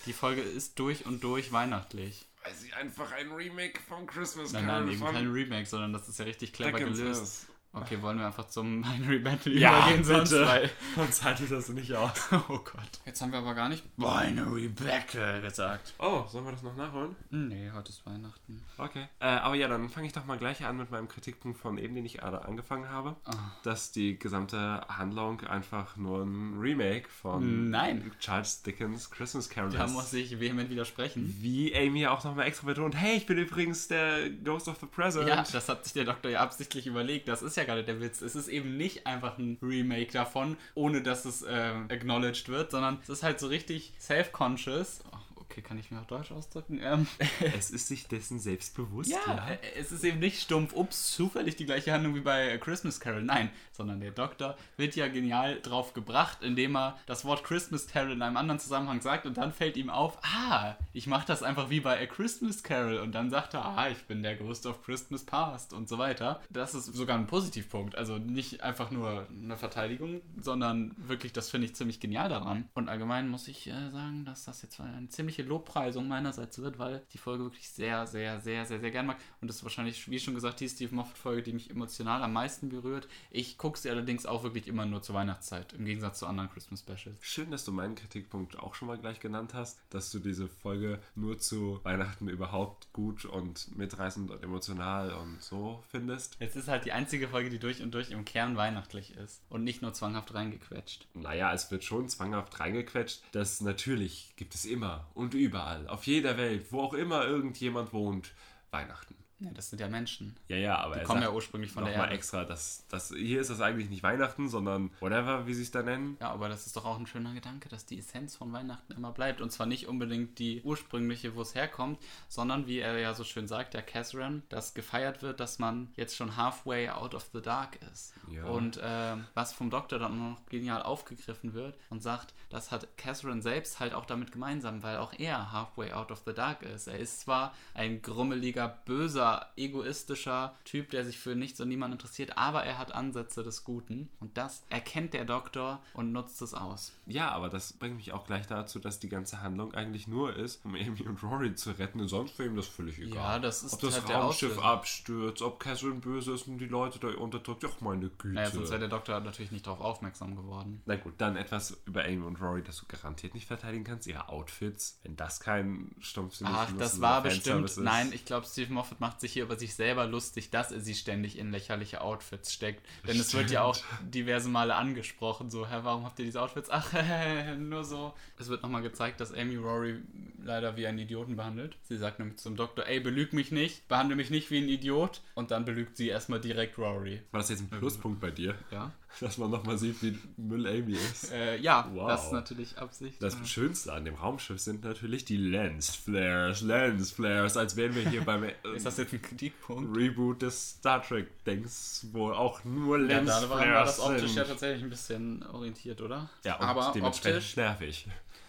die Folge ist durch und durch weihnachtlich. Weil sie einfach ein Remake vom Christmas Nein, Carol nein, eben von kein Remake, sondern das ist ja richtig clever Dickens gelöst. ist. Okay, wollen wir einfach zum *laughs* Binary Battle Ja, übergehen sonst? bitte. Weil, *laughs* Sonst haltet das nicht aus. *laughs* oh Gott. Jetzt haben wir aber gar nicht Binary Battle gesagt. Oh, sollen wir das noch nachholen? Nee, heute ist Weihnachten. Okay. Äh, aber ja, dann fange ich doch mal gleich an mit meinem Kritikpunkt von eben, den ich gerade angefangen habe. Ah. Dass die gesamte Handlung einfach nur ein Remake von Nein. Charles Dickens Christmas Carol Da ist. muss ich vehement widersprechen. Wie Amy auch nochmal extra betont, hey, ich bin übrigens der Ghost of the Present. Ja, das hat sich der Doktor ja absichtlich überlegt. Das ist ja gerade der Witz. Es ist eben nicht einfach ein Remake davon, ohne dass es ähm, acknowledged wird, sondern es ist halt so richtig self-conscious. Oh, okay, kann ich mir auch Deutsch ausdrücken? Ähm, *laughs* Es ist sich dessen selbstbewusst. ja, äh, es ist eben nicht stumpf, ups, zufällig die gleiche Handlung wie bei A Christmas Carol. Nein, sondern der Doktor wird ja genial drauf gebracht, indem er das Wort Christmas Carol in einem anderen Zusammenhang sagt und dann fällt ihm auf, ah, ich mache das einfach wie bei A Christmas Carol und dann sagt er, ah, ich bin der Ghost of Christmas Past und so weiter. Das ist sogar ein Positivpunkt, also nicht einfach nur eine Verteidigung, sondern wirklich, das finde ich ziemlich genial daran. Und allgemein muss ich äh, sagen, dass das jetzt eine ziemliche Lobpreisung meinerseits wird, weil die Folge wirklich sehr, sehr, sehr, sehr, sehr gern mag. Und das ist wahrscheinlich, wie schon gesagt, die Steve Moffat-Folge, die mich emotional am meisten berührt. Ich gucke sie allerdings auch wirklich immer nur zur Weihnachtszeit, im Gegensatz zu anderen Christmas Specials. Schön, dass du meinen Kritikpunkt auch schon mal gleich genannt hast, dass du diese Folge nur zu Weihnachten überhaupt gut und mitreißend und emotional und so findest. Es ist halt die einzige Folge, die durch und durch im Kern weihnachtlich ist und nicht nur zwanghaft reingequetscht. Naja, es wird schon zwanghaft reingequetscht. Das natürlich gibt es immer und überall, auf jeder Welt, wo auch immer irgendjemand wohnt, Weihnachten. Ja, das sind ja Menschen. Ja, ja, aber Die er kommen ja ursprünglich von der Erde. extra, dass das hier ist das eigentlich nicht Weihnachten, sondern whatever, wie sie es da nennen. Ja, aber das ist doch auch ein schöner Gedanke, dass die Essenz von Weihnachten immer bleibt. Und zwar nicht unbedingt die ursprüngliche, wo es herkommt, sondern wie er ja so schön sagt, der Catherine, dass gefeiert wird, dass man jetzt schon halfway out of the dark ist. Ja. Und ähm, was vom Doktor dann noch genial aufgegriffen wird und sagt, das hat Catherine selbst halt auch damit gemeinsam, weil auch er halfway out of the dark ist. Er ist zwar ein grummeliger, böser, egoistischer Typ, der sich für nichts und niemand interessiert, aber er hat Ansätze des Guten. Und das erkennt der Doktor und nutzt es aus. Ja, aber das bringt mich auch gleich dazu, dass die ganze Handlung eigentlich nur ist, um Amy und Rory zu retten. Und sonst wäre ihm das völlig egal. Ja, das ist Ob das halt Raumschiff abstürzt, ob Catherine böse ist und die Leute da unterdrückt. Ach, meine Güte. Naja, sonst wäre der Doktor natürlich nicht darauf aufmerksam geworden. Na gut, dann etwas über Amy und Rory, das du garantiert nicht verteidigen kannst. Ihre Outfits, wenn das kein stumpfsinnig Ach, das war bestimmt. ist. Nein, ich glaube, Steve Moffat macht sich hier über sich selber lustig, dass er sie ständig in lächerliche Outfits steckt. Denn es wird ja auch diverse Male angesprochen, so, hä, warum habt ihr diese Outfits? Ach, *laughs* nur so. Es wird nochmal gezeigt, dass Amy Rory leider wie einen Idioten behandelt. Sie sagt nämlich zum Doktor, ey, belüg mich nicht, behandle mich nicht wie ein Idiot. Und dann belügt sie erstmal direkt Rory. War das jetzt ein Pluspunkt bei dir? Ja, Dass man nochmal sieht, wie Müll Amy ist. äh, ja Wow. das ist natürlich Absicht. Das Schönste an dem Raumschiff sind natürlich die Lens Flares, Lens Flares, als wären wir hier beim *laughs* ist das jetzt *laughs* Kritikpunkt? Reboot des Star Trek-Dings, wo auch nur Ja, Lens da war, das optisch sind. ja tatsächlich ein bisschen orientiert, oder? Ja, und aber dementsprechend optisch, nervig.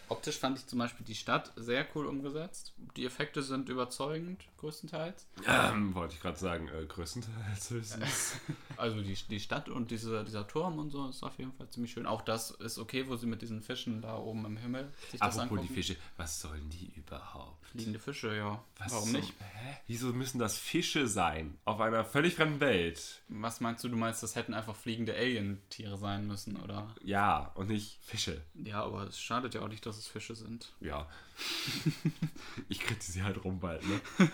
optisch fand ich zum Beispiel die Stadt sehr cool umgesetzt. Die Effekte sind überzeugend, größtenteils. Ähm, wollte ich gerade sagen, äh, größtenteils höchstens. *laughs* Also die, die Stadt und diese, dieser Turm und so ist auf jeden Fall ziemlich schön. Auch das ist okay, wo sie mit diesen Fischen da oben im Himmel sich das Apropos angucken. die Fische, was sollen die überhaupt? Fliegende Fische, ja. Was Warum zum- nicht? Hä? Wieso müssen das Fische sein? Auf einer völlig fremden Welt. Was meinst du? Du meinst, das hätten einfach fliegende Alien-Tiere sein müssen, oder? Ja, und nicht Fische. Ja, aber es schadet ja auch nicht, dass es Fische sind. Ja. *laughs* ich kritisiere halt rum bald, ne? *laughs*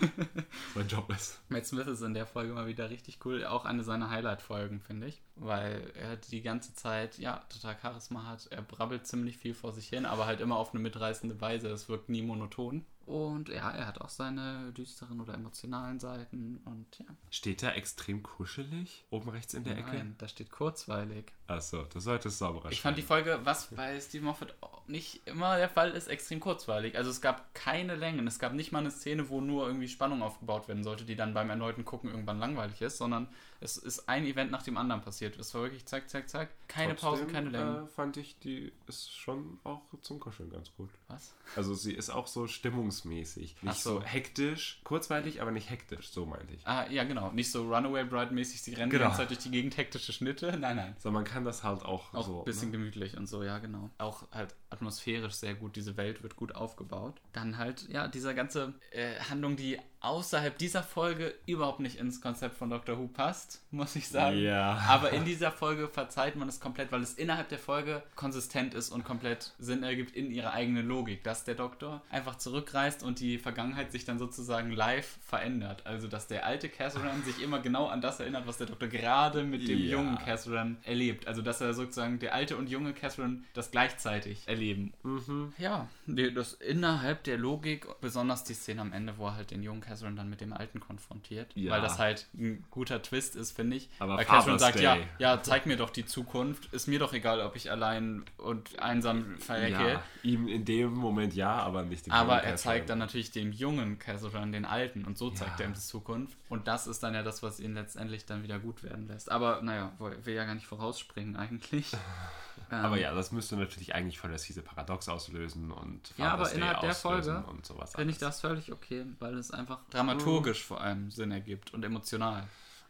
mein Job ist. Matt Smith ist in der Folge mal wieder richtig cool. Auch eine seiner Highlight-Folgen, finde ich. Weil er die ganze Zeit, ja, total Charisma hat. Er brabbelt ziemlich viel vor sich hin, aber halt immer auf eine mitreißende Weise. Es wirkt nie monoton. Und ja, er hat auch seine düsteren oder emotionalen Seiten. Und ja, Steht da extrem kuschelig? Oben rechts in der Ecke? nein, da steht kurzweilig. Achso, du solltest sauberer Ich fand die Folge, was bei Steve Moffat nicht immer der Fall ist, extrem kurzweilig. Also es gab keine Längen. Es gab nicht mal eine Szene, wo nur irgendwie Spannung aufgebaut werden sollte, die dann beim erneuten Gucken irgendwann langweilig ist, sondern Es ist ein Event nach dem anderen passiert. Es war wirklich zack, zack, zack. Keine Pausen, keine Längen. Äh, fand ich, die ist schon auch zum Kuscheln ganz gut. Was? Also sie ist auch so stimmungsmäßig. Nicht Ach so. so. hektisch, kurzweilig, aber nicht hektisch, so meinte ich. Ah, ja, genau. Nicht so Runaway Bride-mäßig, sie rennen die Genau. ganze Zeit durch die Gegend, hektische Schnitte. *laughs* Nein, nein. So, man kann das halt auch, Auch so. ein bisschen ne? gemütlich und so, ja, genau. Auch halt atmosphärisch sehr gut. Diese Welt wird gut aufgebaut. Dann halt, ja, dieser ganze äh, Handlung, die außerhalb dieser Folge überhaupt nicht ins Konzept von Doctor Who passt, muss ich sagen. Ja. Aber in dieser Folge verzeiht man es komplett, weil es innerhalb der Folge konsistent ist und komplett Sinn ergibt in ihrer eigenen Logik, dass der Doktor einfach zurückreist und die Vergangenheit sich dann sozusagen live verändert. Also, dass der alte Casseran sich immer genau an das erinnert, was der Doktor gerade mit dem Ja. jungen Casseran erlebt. Also, dass er sozusagen der alte und junge Casseran das gleichzeitig erleben. Mhm. Ja, das innerhalb der Logik, besonders die Szene am Ende, wo er halt den jungen Casseran dann mit dem alten konfrontiert. Ja. Weil das halt ein guter Twist ist, finde ich. Aber weil Father's sagt, ja, Day. ja, zeig mir doch die Zukunft. Ist mir doch egal, ob ich allein und einsam verrecke. Ja, ihm in dem Moment ja, aber nicht im Aber er zeigt dann natürlich dem jungen Casseran den alten und so zeigt Ja. er ihm die Zukunft. Und das ist dann ja das, was ihn letztendlich dann wieder gut werden lässt. Aber naja, will ja gar nicht vorausspringen eigentlich. *laughs* Aber Ähm, ja, das müsste natürlich eigentlich voll das fiese Paradox auslösen und Ja, aber Father's Day innerhalb der Folge und sowas Finde ich das völlig okay, weil es einfach dramaturgisch vor allem Sinn ergibt und emotional.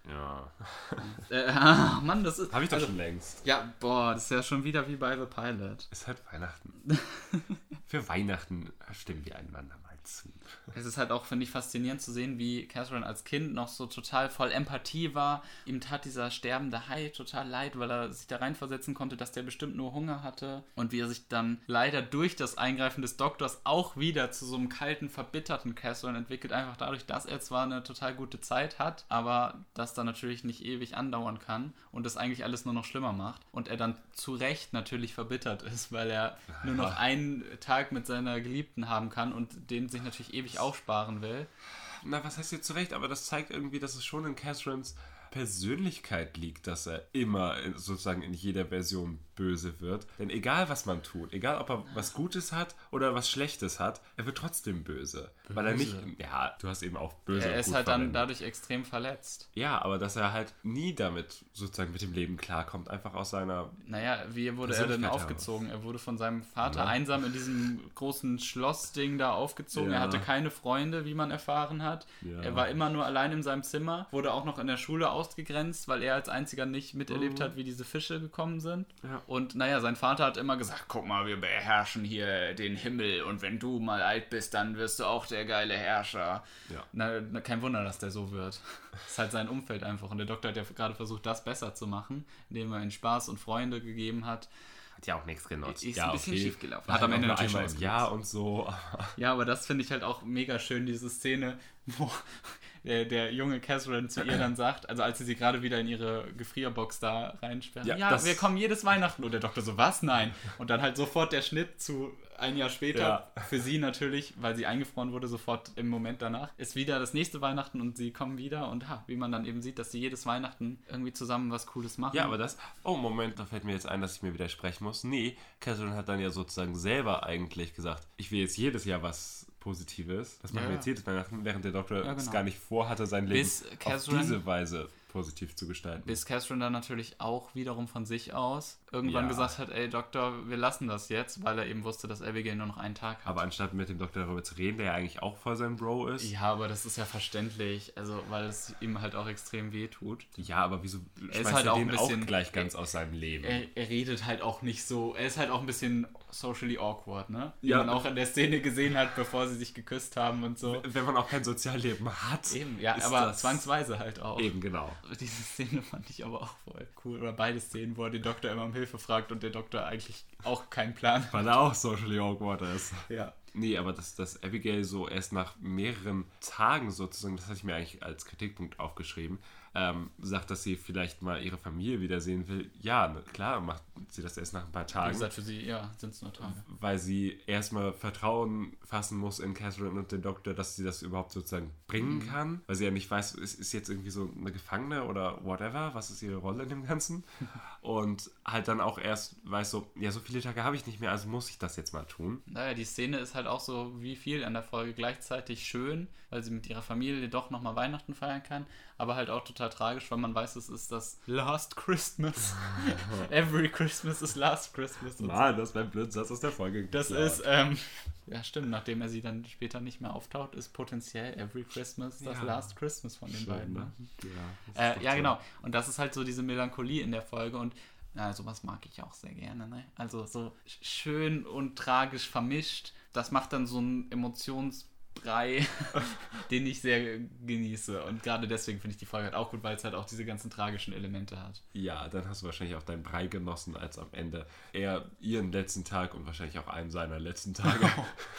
Ja. *laughs* Äh, ah, Mann, das ist. Habe ich doch also, schon längst. Ja, boah, das ist ja schon wieder wie bei The Pilot. Ist halt Weihnachten. *laughs* Für Weihnachten stimmen wir einander mal zu. Es ist halt auch, finde ich, faszinierend zu sehen, wie Catherine als Kind noch so total voll Empathie war. Ihm tat dieser sterbende Hai total leid, weil er sich da reinversetzen konnte, dass der bestimmt nur Hunger hatte. Und wie er sich dann leider durch das Eingreifen des Doktors auch wieder zu so einem kalten, verbitterten Catherine entwickelt. Einfach dadurch, dass er zwar eine total gute Zeit hat, aber das dann natürlich nicht ewig andauern kann und das eigentlich alles nur noch schlimmer macht. Und er dann zu Recht natürlich verbittert ist, weil er nur noch *laughs* einen Tag mit seiner Geliebten haben kann und den sich natürlich ewig aufsparen will. Na, was heißt jetzt zurecht? Aber das zeigt irgendwie, dass es schon in Catherines Persönlichkeit liegt, dass er immer in, sozusagen in jeder Version böse wird. Denn egal, was man tut, egal, ob er was Gutes hat oder was Schlechtes hat, er wird trotzdem böse. Weil er nicht, ja, du hast eben auch böse Er ist halt dann verwendet. dadurch extrem verletzt. Ja, aber dass er halt nie damit sozusagen mit dem Leben klarkommt, einfach aus seiner. Naja, wie wurde er denn aufgezogen? Er wurde von seinem Vater Ja. einsam in diesem großen Schlossding da aufgezogen. Er Ja. hatte keine Freunde, wie man erfahren hat. Ja. Er war immer nur allein in seinem Zimmer, wurde auch noch in der Schule ausgegrenzt, weil er als einziger nicht miterlebt hat, wie diese Fische gekommen sind. Ja. Und naja, sein Vater hat immer gesagt, guck mal, wir beherrschen hier den Himmel und wenn du mal alt bist, dann wirst du auch der geile Herrscher. Ja. Na, na, kein Wunder, dass der so wird. *laughs* Das ist halt sein Umfeld einfach. Und der Doktor hat ja gerade versucht, das besser zu machen, indem er ihm Spaß und Freunde gegeben hat. Hat ja auch nichts genutzt. Ist ja, ein bisschen okay. schief gelaufen. Hat am Ende natürlich Jahr und so. Ja, aber das finde ich halt auch mega schön, diese Szene, wo der, der junge Catherine zu ihr dann sagt, also als sie sie gerade wieder in ihre Gefrierbox da reinsperren, ja, Ja, das- wir kommen jedes Weihnachten. Und der Doktor so, was? Nein. Und dann halt sofort der Schnitt zu ein Jahr später, Ja. für sie natürlich, weil sie eingefroren wurde, sofort im Moment danach, ist wieder das nächste Weihnachten und sie kommen wieder und ha, wie man dann eben sieht, dass sie jedes Weihnachten irgendwie zusammen was Cooles machen. Ja, aber das. Oh, Moment, da fällt mir jetzt ein, dass ich mir widersprechen muss. Nee, Catherine hat dann ja sozusagen selber eigentlich gesagt, ich will jetzt jedes Jahr was Positives. Das machen Ja, wir jetzt jedes Weihnachten, während der Doktor Ja, es genau. gar nicht vorhatte, sein Leben Bis auf diese Weise positiv zu gestalten. Bis Catherine dann natürlich auch wiederum von sich aus irgendwann Ja. gesagt hat, ey Doktor, wir lassen das jetzt, weil er eben wusste, dass Abigail nur noch einen Tag hat. aber anstatt mit dem Doktor darüber zu reden, der ja eigentlich auch voll sein Bro ist. ja, aber das ist ja verständlich, also weil es ihm halt auch extrem weh tut. Ja, aber wieso schmeißt halt er auch den ein bisschen- auch gleich ganz aus seinem Leben? Er, er redet halt auch nicht so, er ist halt auch ein bisschen socially awkward, ne? Wie Ja. man auch in der Szene gesehen hat, bevor sie sich geküsst haben und so. Wenn man auch kein Sozialleben hat. Eben, ja, aber zwangsweise halt auch. Eben, genau. Diese Szene fand ich aber auch voll cool. Oder beide Szenen, wo er den Doktor immer um Hilfe fragt und der Doktor eigentlich auch keinen Plan hat. Weil er auch socially awkward ist. Ja. Nee, aber dass, dass Abigail so erst nach mehreren Tagen sozusagen, das hatte ich mir eigentlich als Kritikpunkt aufgeschrieben, ähm, sagt, dass sie vielleicht mal ihre Familie wiedersehen will. Ja, ne, klar macht sie das erst nach ein paar Wie Tagen, gesagt, für sie, ja, sind es nur Tage. weil sie erstmal Vertrauen fassen muss in Catherine und den Doktor, dass sie das überhaupt sozusagen bringen Mhm. kann, weil sie ja nicht weiß, ist, ist jetzt irgendwie so eine Gefangene oder whatever, was ist ihre Rolle in dem Ganzen? *laughs* und halt dann auch erst weiß so, ja, so viele Tage habe ich nicht mehr, also muss ich das jetzt mal tun. Naja, die Szene ist halt auch so wie viel an der Folge gleichzeitig schön, weil sie mit ihrer Familie doch nochmal Weihnachten feiern kann, aber halt auch total tragisch, weil man weiß, es ist das Last Christmas. *laughs* Every Christmas is Last Christmas. Nein, das wäre ein blöd Satz aus der Folge. Das ist, ähm, ja stimmt, nachdem er sie dann später nicht mehr auftaucht, ist potenziell Every Christmas das Ja. Last Christmas von den Schön, beiden. ne? Ne? Ja, das Äh, ja, genau. Und das ist halt so diese Melancholie in der Folge und ja, sowas mag ich auch sehr gerne. Ne? Also so sch- schön und tragisch vermischt. Das macht dann so einen Emotionsbrei, *laughs* den ich sehr genieße. Und gerade deswegen finde ich die Folge halt auch gut, weil es halt auch diese ganzen tragischen Elemente hat. Ja, dann hast du wahrscheinlich auch deinen Brei genossen, als am Ende er ihren letzten Tag und wahrscheinlich auch einen seiner letzten Tage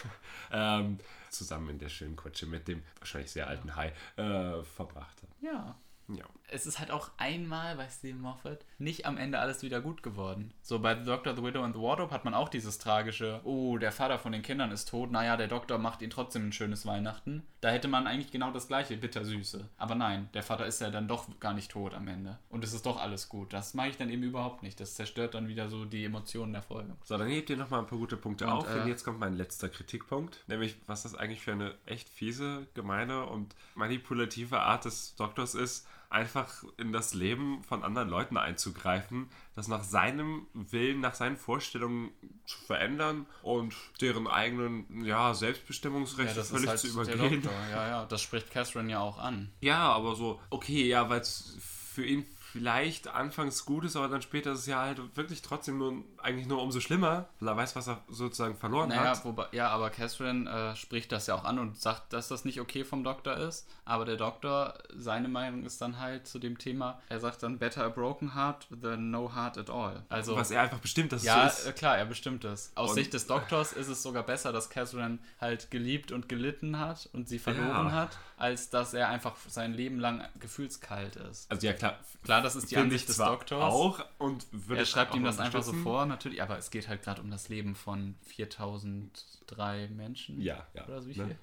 *laughs* ähm, zusammen in der schönen Kutsche mit dem wahrscheinlich sehr alten Hai äh, verbracht hat. Ja. Ja. Es ist halt auch einmal bei Stephen Moffat nicht am Ende alles wieder gut geworden. So bei The Doctor, The Widow and the Wardrobe hat man auch dieses tragische, oh, der Vater von den Kindern ist tot, naja, der Doktor macht ihnen trotzdem ein schönes Weihnachten. Da hätte man eigentlich genau das gleiche, bittersüße. Aber nein, der Vater ist ja dann doch gar nicht tot am Ende. Und es ist doch alles gut. Das mag ich dann eben überhaupt nicht. Das zerstört dann wieder so die Emotionen der Folge. So, dann hebt ihr nochmal ein paar gute Punkte Und, auf, denn äh, jetzt kommt mein letzter Kritikpunkt, nämlich was das eigentlich für eine echt fiese, gemeine und manipulative Art des Doktors ist, einfach in das Leben von anderen Leuten einzugreifen, das nach seinem Willen, nach seinen Vorstellungen zu verändern und deren eigenen ja, Selbstbestimmungsrechte völlig zu halt der übergehen. Ja, ja, das spricht Catherine ja auch an. Ja, aber so, okay, ja, weil es für ihn vielleicht anfangs gut ist, aber dann später ist es ja halt wirklich trotzdem nur eigentlich nur umso schlimmer, weil er weiß, was er sozusagen verloren Naja, hat. wobei, ja, aber Catherine äh, spricht das ja auch an und sagt, dass das nicht okay vom Doktor ist. Aber der Doktor, seine Meinung ist dann halt zu dem Thema, er sagt dann, better a broken heart than no heart at all. Also, was er einfach bestimmt, dass ja, es so äh, ist. klar, er bestimmt es. Aus Und- Sicht des Doktors ist es sogar besser, dass Catherine halt geliebt und gelitten hat und sie verloren Ja. hat, als dass er einfach sein Leben lang gefühlskalt ist. Also ja, klar. Klar, das ist die Ansicht ich des Doktors. auch und würde Er schreibt ihm das einfach so vor, natürlich, aber es geht halt gerade um das Leben von 4003 Menschen. Ja, ja. Oder so wie ne? viel?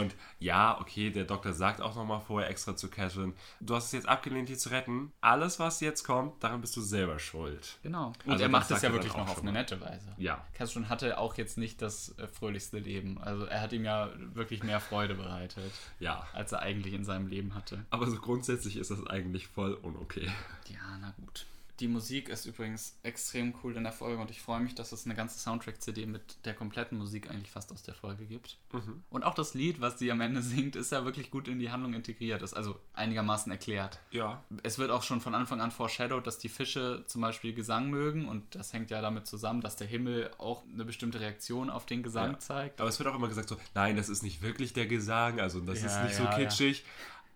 Und ja, okay, der Doktor sagt auch nochmal vorher extra zu Catherine, du hast es jetzt abgelehnt, die zu retten. Alles, was jetzt kommt, daran bist du selber schuld. Genau. Und Also er macht es ja wirklich noch auf eine nette Weise. Ja. Catherine hatte auch jetzt nicht das äh, fröhlichste Leben. Also er hat ihm ja wirklich mehr Freude bereitet, Ja. als er eigentlich in seinem Leben hatte. Aber so grundsätzlich ist das eigentlich voll unokay. Ja, na gut. Die Musik ist übrigens extrem cool in der Folge und ich freue mich, dass es eine ganze Soundtrack-CD mit der kompletten Musik eigentlich fast aus der Folge gibt. Mhm. Und auch das Lied, was sie am Ende *laughs* singt, ist ja wirklich gut in die Handlung integriert, ist also einigermaßen erklärt. Ja. Es wird auch schon von Anfang an foreshadowed, dass die Fische zum Beispiel Gesang mögen und das hängt ja damit zusammen, dass der Himmel auch eine bestimmte Reaktion auf den Gesang Ja. zeigt. Aber es wird auch immer gesagt so, nein, das ist nicht wirklich der Gesang, also das ist Ja, nicht so ja, ja. kitschig.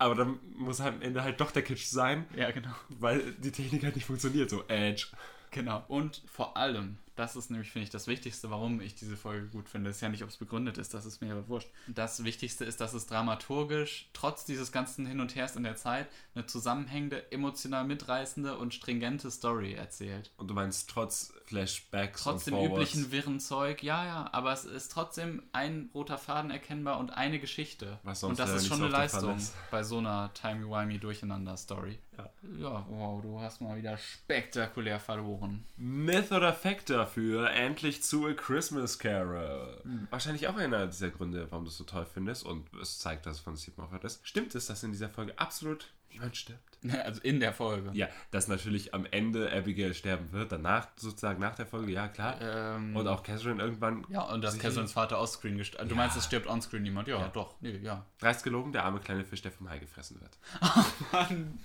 Aber dann muss halt am Ende halt doch der Kitsch sein, Ja, genau. weil die Technik halt nicht funktioniert. So, Edge. Genau. Und vor allem, das ist nämlich, finde ich, das Wichtigste, warum ich diese Folge gut finde. Ist ja nicht, ob es begründet ist, das ist mir aber wurscht. Das Wichtigste ist, dass es dramaturgisch, trotz dieses ganzen Hin und Hers in der Zeit, eine zusammenhängende, emotional mitreißende und stringente Story erzählt. Und du meinst trotz Flashbacks Trotz dem und Forwards. üblichen wirren Zeug, ja, ja, aber es ist trotzdem ein roter Faden erkennbar und eine Geschichte. Und das ist schon eine Leistung ist. bei so einer timey-wimey Durcheinander-Story. Ja. Ja, wow, du hast mal wieder spektakulär verloren. Myth oder Fact dafür, endlich zu A Christmas Carol. Wahrscheinlich auch einer dieser Gründe, warum du es so toll findest und es zeigt, dass es von Steve Moffat ist. Stimmt es, dass in dieser Folge absolut niemand stirbt? Also in der Folge. Ja, dass natürlich am Ende Abigail sterben wird, danach sozusagen nach der Folge, ja klar. Ähm, und auch Catherine irgendwann. ja, und dass Catherines Vater offscreen gestorben Du Ja. meinst, es stirbt onscreen niemand? Ja, Ja. doch. Nee, ja. Dreist gelogen, der arme kleine Fisch, der vom Hai gefressen wird. *laughs* Mann.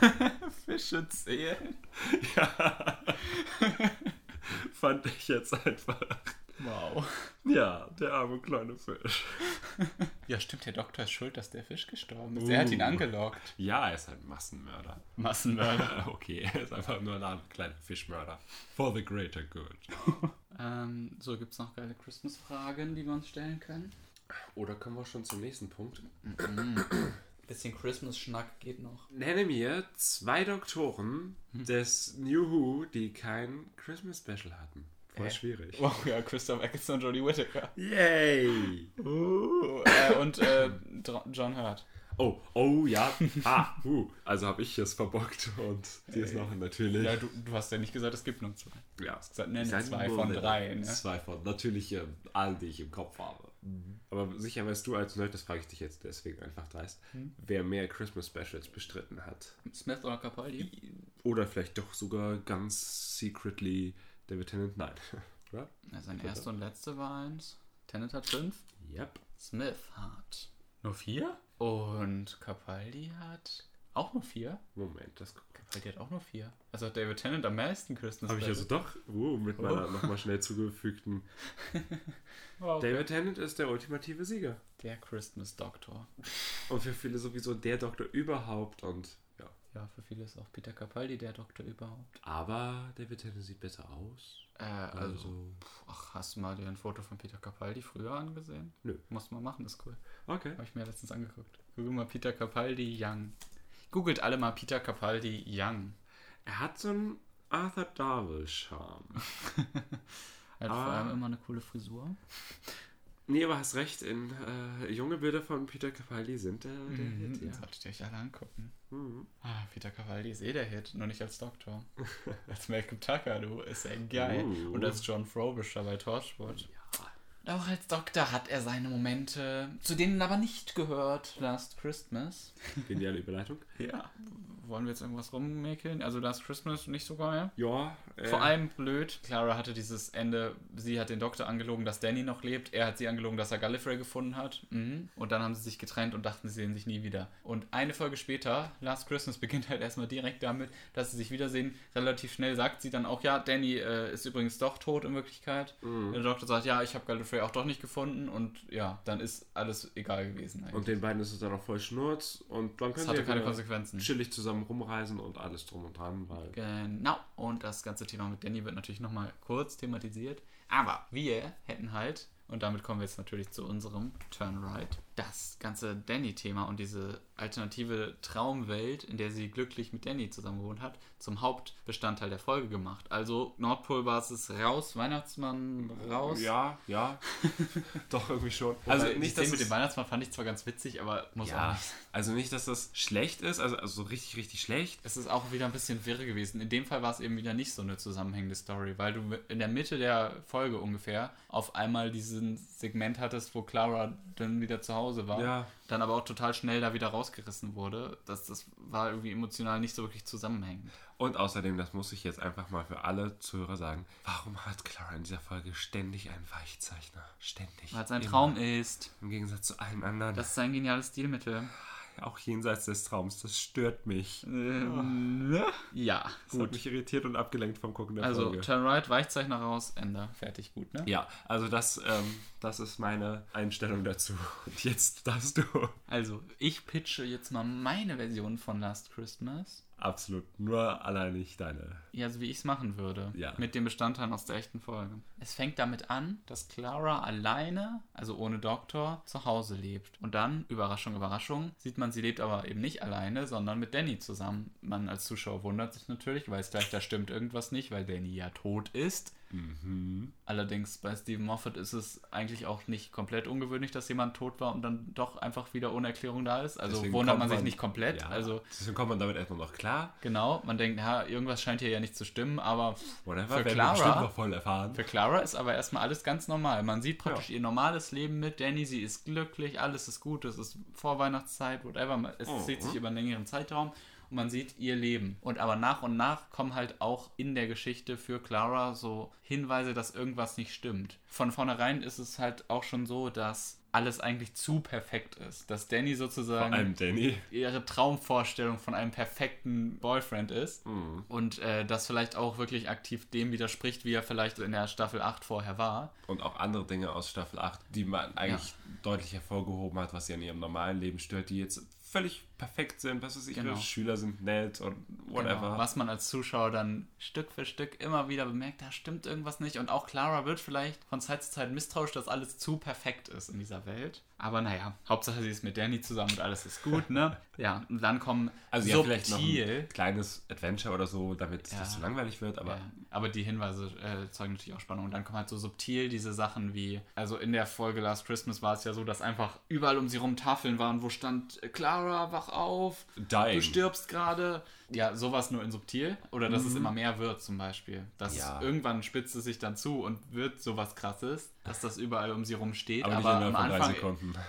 *laughs* Fische zählen. Ja. Fand ich jetzt einfach. Wow. Ja, der arme kleine Fisch. *laughs* Ja, stimmt, der Doktor ist schuld, dass der Fisch gestorben ist. Er hat ihn Uh. angelockt. Ja, er ist ein Massenmörder. Massenmörder. *laughs* Okay, er ist einfach nur ein armer kleiner Fischmörder. For the greater good. *laughs* ähm, so, gibt es noch geile Christmas-Fragen, die wir uns stellen können? Oder kommen wir schon zum nächsten Punkt? Bisschen Christmas-Schnack geht noch. Nenne mir zwei Doktoren des New Who, die kein Christmas Special hatten. Voll Äh. schwierig. *laughs* Wow, ja, Christoph Eccleston und Jodie Whittaker. Yay! Uh, äh, und äh, John Hurt. Oh, oh ja. Ah, uh. Also habe ich es verbockt und die ist noch natürlich. Ja, du, du hast ja nicht gesagt, es gibt nur zwei. Ja. gesagt, nenne Ich sag zwei nur von drei, ne? Zwei von. Natürlich äh, allen, die ich im Kopf habe. Aber sicher weißt du als Nerd, das frage ich dich jetzt deswegen einfach dreist, Hm? wer mehr Christmas Specials bestritten hat. Smith oder Capaldi? Oder vielleicht doch sogar ganz secretly David Tennant? Nein. *laughs* Oder? Ja, sein erste und letzte war eins. Tennant hat fünf. Yep. Smith hat nur vier. Und Capaldi hat auch nur vier. Moment, das Capaldi hat auch nur vier. Also hat David Tennant am meisten Christmas habe ich also doch uh, mit meiner nochmal schnell zugefügten. *laughs* Wow, okay. David Tennant ist der ultimative Sieger. Der Christmas Doctor. Und für viele sowieso der Doktor überhaupt und ja. Für viele ist auch Peter Capaldi der Doktor überhaupt. Aber David Tennant sieht besser aus. Äh, also, Also. ach, hast du mal dir ein Foto von Peter Capaldi früher angesehen? Nö. Muss man machen, ist cool. Okay. Habe ich mir letztens angeguckt. Google mal Peter Capaldi Young. Googelt alle mal Peter Capaldi Young. Er hat so einen Arthur Darvill-Charme. *laughs* Er hat vor Ah. allem immer eine coole Frisur. Nee, aber hast recht, in äh, junge Bilder von Peter Capaldi sind der, der Hit, ja. Das solltet ihr euch alle angucken. Mhm. Ah, Peter Capaldi ist eh der Hit, nur nicht als Doktor. *laughs* als Malcolm Tucker, du, ist ja geil. Uh. Und als John Frobisher bei Torchwood. Auch als Doktor hat er seine Momente, zu denen aber nicht gehört Last Christmas. Geniale Überleitung. Ja. Wollen wir jetzt irgendwas rummäkeln? Also Last Christmas nicht so geil. Ja, äh, Vor allem blöd. Clara hatte dieses Ende, sie hat den Doktor angelogen, dass Danny noch lebt. Er hat sie angelogen, dass er Gallifrey gefunden hat. Mhm. Und dann haben sie sich getrennt und dachten, sie sehen sich nie wieder. Und eine Folge später, Last Christmas, beginnt halt erstmal direkt damit, dass sie sich wiedersehen. Relativ schnell sagt sie dann auch, ja, Danny äh, ist übrigens doch tot in Wirklichkeit. Mhm. Der Doktor sagt, ja, ich habe Gallifrey auch doch nicht gefunden. Und ja, dann ist alles egal gewesen eigentlich. Und den beiden ist es dann auch voll Schnurz und dann können sie keine Konsequenzen. chillig zusammen rumreisen und alles drum und dran, weil Genau. Und das ganze Thema mit Danny wird natürlich nochmal kurz thematisiert. Aber wir hätten halt, und damit kommen wir jetzt natürlich zu unserem Turn Right, das ganze Danny-Thema und diese alternative Traumwelt, in der sie glücklich mit Danny zusammen gewohnt hat, zum Hauptbestandteil der Folge gemacht. Also Nordpolbasis raus, Weihnachtsmann raus. Ja, ja. *laughs* Doch, irgendwie schon. Also Wobei, nicht das mit dem Weihnachtsmann fand ich zwar ganz witzig, aber muss auch Ja, nicht sein. also nicht, dass das schlecht ist, also, also so richtig, richtig schlecht. Es ist auch wieder ein bisschen wirre gewesen. In dem Fall war es eben wieder nicht so eine zusammenhängende Story, weil du in der Mitte der Folge ungefähr auf einmal diesen Segment hattest, wo Clara dann wieder zu Hause war, Ja. dann aber auch total schnell da wieder rausgerissen wurde. Das, das war irgendwie emotional nicht so wirklich zusammenhängend. Und außerdem, das muss ich jetzt einfach mal für alle Zuhörer sagen, warum hat Clara in dieser Folge ständig einen Weichzeichner? Ständig. Weil es ein. Traum ist. Im Gegensatz zu allem anderen. Das ist ein geniales Stilmittel. Auch jenseits des Traums, das stört mich. Ähm, ja, Das hat gut. mich irritiert und abgelenkt vom Gucken der Also, Folge. Turn Right, Weichzeichner raus, Ende. Fertig, gut, ne? Ja, also das, ähm, das ist meine Einstellung dazu. Und jetzt darfst du. Also, ich pitche jetzt mal meine Version von Last Christmas. Absolut, nur allein nicht deine. Ja, so wie ich es machen würde. Ja. Mit den Bestandteilen aus der echten Folge. Es fängt damit an, dass Clara alleine, also ohne Doktor, zu Hause lebt. Und dann, Überraschung, Überraschung, sieht man, sie lebt aber eben nicht alleine, sondern mit Danny zusammen. Man als Zuschauer wundert sich natürlich, weiß gleich, da stimmt irgendwas nicht, weil Danny ja tot ist. Mhm. Allerdings bei Stephen Moffat ist es eigentlich auch nicht komplett ungewöhnlich, dass jemand tot war und dann doch einfach wieder ohne Erklärung da ist. Also Deswegen wundert man sich nicht komplett. Ja, Also deswegen kommt man damit erstmal noch klar. genau, man denkt, ja, irgendwas scheint hier ja nicht zu stimmen, aber Whatever, Für Clara-. Für Clara ist aber erstmal alles ganz normal. Man sieht praktisch ihr normales Leben mit Danny. Sie ist glücklich, alles ist gut, es ist Vorweihnachtszeit, whatever. Es Mhm. zieht sich über einen längeren Zeitraum und man sieht ihr Leben. Und aber nach und nach kommen halt auch in der Geschichte für Clara so Hinweise, dass irgendwas nicht stimmt. Von vornherein ist es halt auch schon so, dass alles eigentlich zu perfekt ist. Dass Danny Vor sozusagen allem Danny. ihre Traumvorstellung von einem perfekten Boyfriend ist Mhm. und äh, das vielleicht auch wirklich aktiv dem widerspricht, wie er vielleicht in der Staffel 8 vorher war. Und auch andere Dinge aus Staffel 8, die man eigentlich deutlich hervorgehoben hat, was sie an ihrem normalen Leben stört, die jetzt völlig perfekt sind. Was weiß ich, Genau. Schüler sind nett und whatever. Genau, was man als Zuschauer dann Stück für Stück immer wieder bemerkt, da stimmt irgendwas nicht. Und auch Clara wird vielleicht von Zeit zu Zeit misstrauisch, dass alles zu perfekt ist in dieser Welt. Aber naja, Hauptsache sie ist mit Danny zusammen und alles ist gut, ne? *laughs* Ja, und dann kommen Also ja, vielleicht noch subtil ein kleines Adventure oder so, damit es Ja. nicht so langweilig wird, aber Ja, aber die Hinweise äh, zeugen natürlich auch Spannung. Und dann kommen halt so subtil diese Sachen wie, also in der Folge Last Christmas war es ja so, dass einfach überall um sie rum Tafeln waren, wo stand, äh, Clara, wach auf, Dying. du stirbst gerade. Ja, sowas nur in subtil. Oder dass es immer mehr wird zum Beispiel. Dass Mhm. Ja. irgendwann spitzt es sich dann zu und wird sowas krasses, dass das überall um sie rum steht. Aber Aber, am, Anfang,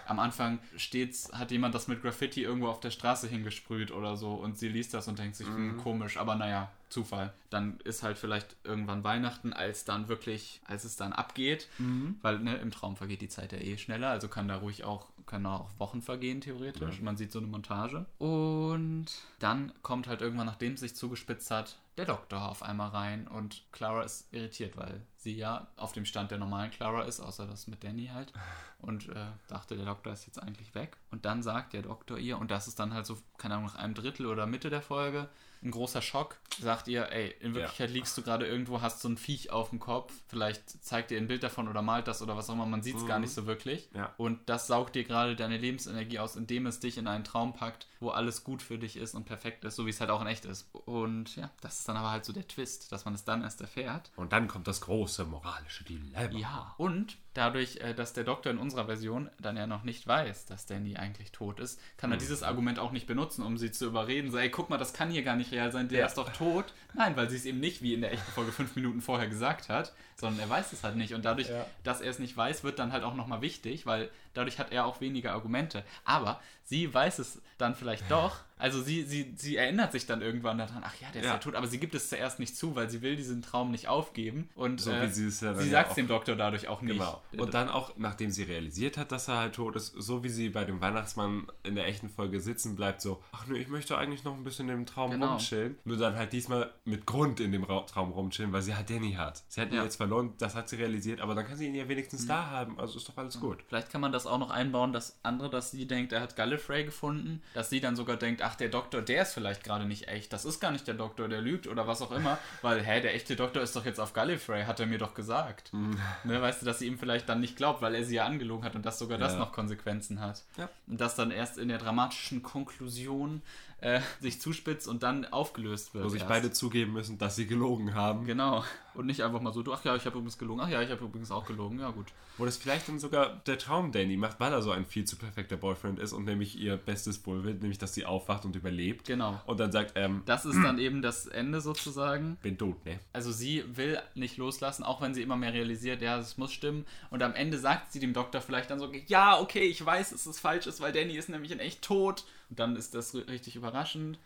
am Anfang steht's, hat jemand das mit Graffiti irgendwo auf der Straße hingesprüht oder so und sie liest das und denkt sich, Mhm. hm, komisch, aber naja, Zufall. Dann ist halt vielleicht irgendwann Weihnachten, als dann wirklich, als es dann abgeht, Mhm. weil ne, im Traum vergeht die Zeit ja eh schneller, also kann da ruhig auch, können auch Wochen vergehen, theoretisch. Man sieht so eine Montage. Und dann kommt halt irgendwann, nachdem es sich zugespitzt hat, der Doktor auf einmal rein und Clara ist irritiert, weil sie ja auf dem Stand der normalen Clara ist, außer das mit Danny halt. Und äh, dachte, der Doktor ist jetzt eigentlich weg. Und dann sagt der Doktor ihr, und das ist dann halt so, keine Ahnung, nach einem Drittel oder Mitte der Folge, ein großer Schock, sagt ihr, ey, in Wirklichkeit liegst du gerade irgendwo, hast so ein Viech auf dem Kopf, vielleicht zeigt ihr ein Bild davon oder malt das oder was auch immer, man sieht es gar nicht so wirklich. Ja. Und das saugt dir gerade deine Lebensenergie aus, indem es dich in einen Traum packt, wo alles gut für dich ist und perfekt ist, so wie es halt auch in echt ist. Und ja, das ist dann aber halt so der Twist, dass man es dann erst erfährt. Und dann kommt das große moralische Dilemma. Ja, und dadurch, äh, dass der Doktor in unserer Version dann ja noch nicht weiß, dass Danny eigentlich tot ist, kann er dieses Argument auch nicht benutzen, um sie zu überreden. So, ey, guck mal, das kann hier gar nicht real sein, der Ja. ist doch tot. Nein, weil sie es eben nicht wie in der echten Folge fünf Minuten vorher gesagt hat, sondern er weiß es halt nicht. Und dadurch, Ja. dass er es nicht weiß, wird dann halt auch nochmal wichtig, weil dadurch hat er auch weniger Argumente. Aber sie weiß es dann vielleicht doch. Also sie, sie, sie erinnert sich dann irgendwann daran, ach ja, der ist ja. Ja. tot, aber sie gibt es zuerst nicht zu, weil sie will diesen Traum nicht aufgeben. Und So äh, wie sie es ja sie ja sagt auch- dem Doktor dadurch auch nicht. Genau. Und dann auch, nachdem sie realisiert hat, dass er halt tot ist, so wie sie bei dem Weihnachtsmann in der echten Folge sitzen bleibt, so, ach nö, ich möchte eigentlich noch ein bisschen im Traum Genau. rumchillen. Nur dann halt diesmal mit Grund in dem Ra Traum rumchillen, weil sie halt Danny hat. Sie hat ihn Ja. jetzt verloren, das hat sie realisiert, aber dann kann sie ihn ja wenigstens da haben, also ist doch alles gut. Vielleicht kann man das auch noch einbauen, dass andere, dass sie denkt, er hat Gallifrey gefunden, dass sie dann sogar denkt, ach, der Doktor, der ist vielleicht gerade nicht echt, das ist gar nicht der Doktor, der lügt oder was auch immer, weil, hä, der echte Doktor ist doch jetzt auf Gallifrey, hat er mir doch gesagt. Ne, weißt du, dass sie ihm vielleicht dann nicht glaubt, weil er sie ja angelogen hat und dass sogar das Ja. noch Konsequenzen hat. Ja. Und das dann erst in der dramatischen Konklusion äh, sich zuspitzt und dann aufgelöst wird. Wo sich erst. beide zugeben müssen, dass sie gelogen haben. Genau. Und nicht einfach mal so, du, ach ja, ich habe übrigens gelogen. Ach ja, ich habe übrigens auch gelogen. Ja, gut. Wo das vielleicht dann sogar der Traum Danny macht, weil er so ein viel zu perfekter Boyfriend ist und nämlich ihr bestes Wohl will, nämlich dass sie aufwacht und überlebt. Genau. Und dann sagt, ähm, Das ist dann eben das Ende sozusagen. bin tot, ne? Also sie will nicht loslassen, auch wenn sie immer mehr realisiert, ja, es muss stimmen. Und am Ende sagt sie dem Doktor vielleicht dann so, ja, okay, ich weiß, dass es falsch ist, weil Danny ist nämlich in echt tot. Und dann ist das ri- richtig überraschend.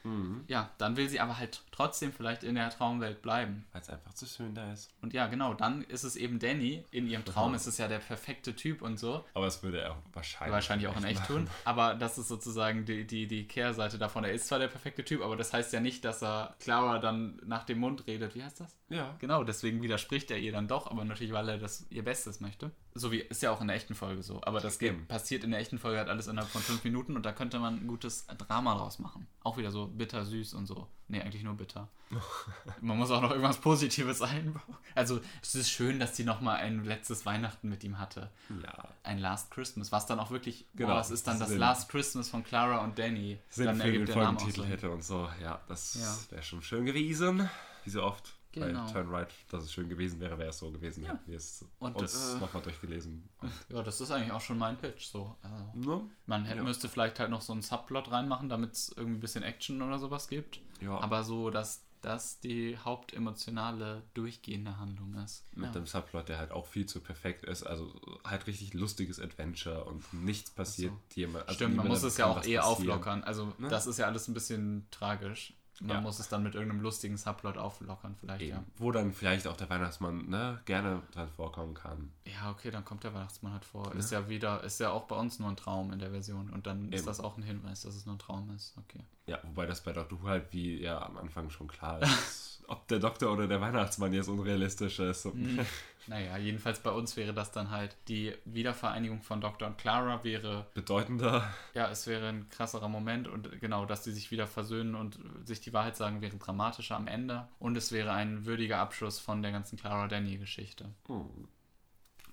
Ja, dann will sie aber halt trotzdem vielleicht in der Traumwelt bleiben. Weil es einfach zu schön da ist. Und ja, genau, dann ist es eben Danny. In ihrem *laughs* Traum ist es ja der perfekte Typ und so. Aber das würde er auch wahrscheinlich, Wahrscheinlich auch in echt tun. Aber das ist sozusagen die, die, die Kehrseite davon. Er ist zwar der perfekte Typ, aber das heißt ja nicht, dass er Clara dann nach dem Mund redet. Wie heißt das? Ja. Genau, deswegen widerspricht er ihr dann doch, aber natürlich, weil er das ihr Bestes möchte. So wie ist ja auch in der echten Folge so. Aber das Eben. passiert in der echten Folge halt alles innerhalb von fünf Minuten und da könnte man ein gutes Drama draus machen. Auch wieder so bitter, süß und so. Nee, eigentlich nur bitter. *laughs* man muss auch noch irgendwas Positives einbauen. Also es ist schön, dass sie nochmal ein letztes Weihnachten mit ihm hatte. Ja. Ein Last Christmas, was dann auch wirklich, Genau, was ist dann das Sinn. Last Christmas von Clara und Danny. Sinn dann für den der Folgentitel hätte und so. Ja, das Ja. wäre schon schön gewesen. Wie so oft Genau. bei Turn Right, dass es schön gewesen wäre, wäre es so gewesen. Ja. Hätten wir es Und, uns äh, nochmal durchgelesen. Ja, das ist eigentlich auch schon mein Pitch. So. Also, ne? Man hätte, Ja. müsste vielleicht halt noch so einen Subplot reinmachen, damit es irgendwie ein bisschen Action oder sowas gibt. Ja. Aber so, dass das die hauptemotionale, durchgehende Handlung ist. Mit ja. dem Subplot, der halt auch viel zu perfekt ist. Also halt richtig lustiges Adventure und nichts passiert jemand. Also Stimmt, man muss es ja auch eher passieren. auflockern. Also Ne? das ist ja alles ein bisschen tragisch. Man Ja. muss es dann mit irgendeinem lustigen Subplot auflockern vielleicht, Eben. ja. Wo dann vielleicht auch der Weihnachtsmann ne, gerne dran vorkommen kann. Ja, okay, dann kommt der Weihnachtsmann halt vor. Ist ja wieder, ist ja auch bei uns nur ein Traum in der Version. Und dann ist Eben. das auch ein Hinweis, dass es nur ein Traum ist. Okay. Ja, wobei das bei Doctor Who halt wie ja am Anfang schon klar ist, *laughs* ob der Doktor oder der Weihnachtsmann jetzt unrealistisch ist. Hm. Naja, jedenfalls bei uns wäre das dann halt die Wiedervereinigung von Dr. und Clara wäre Bedeutender. Ja, es wäre ein krasserer Moment und genau, dass die sich wieder versöhnen und sich die Wahrheit sagen, wäre dramatischer am Ende. Und es wäre ein würdiger Abschluss von der ganzen Clara Danny-Geschichte. Hm.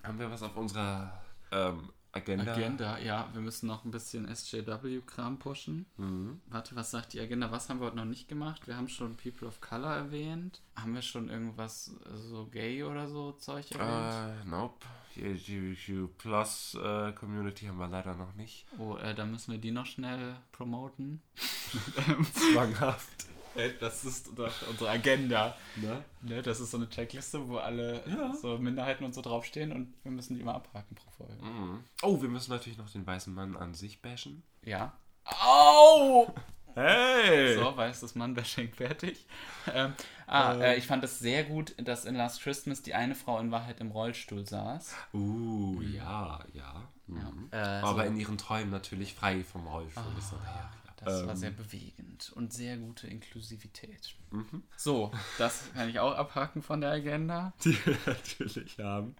Haben wir was auf unserer ähm, Agenda. Agenda, ja, wir müssen noch ein bisschen SJW-Kram pushen. Mhm. Warte, was sagt die Agenda? Was haben wir heute noch nicht gemacht? Wir haben schon People of Color erwähnt. Haben wir schon irgendwas so gay oder so Zeug erwähnt? Äh, nope. Die LGBTQ Plus äh, Community haben wir leider noch nicht. Oh, äh, dann müssen wir die noch schnell promoten. *laughs* *laughs* Zwanghaft. Äh, Das ist unsere Agenda. Ne? Ne, das ist so eine Checkliste, wo alle Ja. so Minderheiten und so draufstehen und wir müssen die immer abhaken pro Folge. Mhm. Oh, wir müssen natürlich noch den weißen Mann an sich bashen. Ja. Au! *laughs* Hey! So, weißes Mann-Bashing fertig. *laughs* Ähm, ah, Ähm. äh, ich fand es sehr gut, dass in Last Christmas die eine Frau in Wahrheit im Rollstuhl saß. Uh, ja, ja. Mhm. Äh, Aber so- in ihren Träumen natürlich frei vom Rollstuhl. ist dann, ja, Das war Ähm, sehr bewegend und sehr gute Inklusivität. Mhm. So, das kann ich auch abhaken von der Agenda. *laughs* Die wir natürlich haben.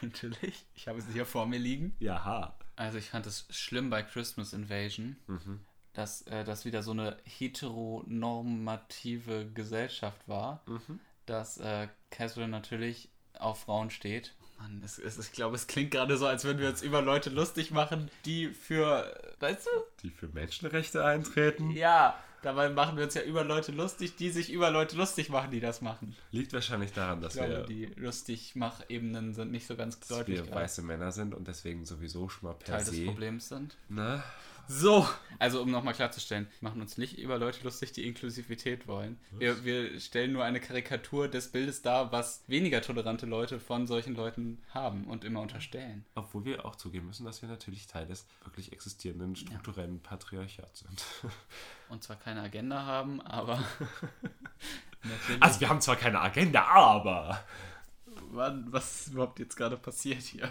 Natürlich. Ich habe sie hier vor mir liegen. Jaha. Also ich fand es schlimm bei Christmas Invasion, Mhm. dass äh, das wieder so eine heteronormative Gesellschaft war, Mhm. dass äh, Caswell natürlich auf Frauen steht. Mann, es, es, ich glaube, es klingt gerade so, als würden wir uns über Leute lustig machen, die für, weißt du? Die für Menschenrechte eintreten. Ja, dabei machen wir uns ja über Leute lustig, die sich über Leute lustig machen, die das machen. Liegt wahrscheinlich daran, dass Ich glaube, wir, die Lustigmach-Ebenen sind nicht so ganz dass deutlich wir gerade weiße Männer sind und deswegen sowieso schon mal per Teil des se. Problems sind. Ne? So, also um nochmal klarzustellen, wir machen uns nicht über Leute lustig, die Inklusivität wollen. Wir, wir stellen nur eine Karikatur des Bildes dar, was weniger tolerante Leute von solchen Leuten haben und immer unterstellen. Obwohl wir auch zugeben müssen, dass wir natürlich Teil des wirklich existierenden strukturellen Patriarchats sind. *laughs* Und zwar keine Agenda haben, aber. *laughs* Also wir haben zwar keine Agenda, aber. Mann, was ist überhaupt jetzt gerade passiert hier?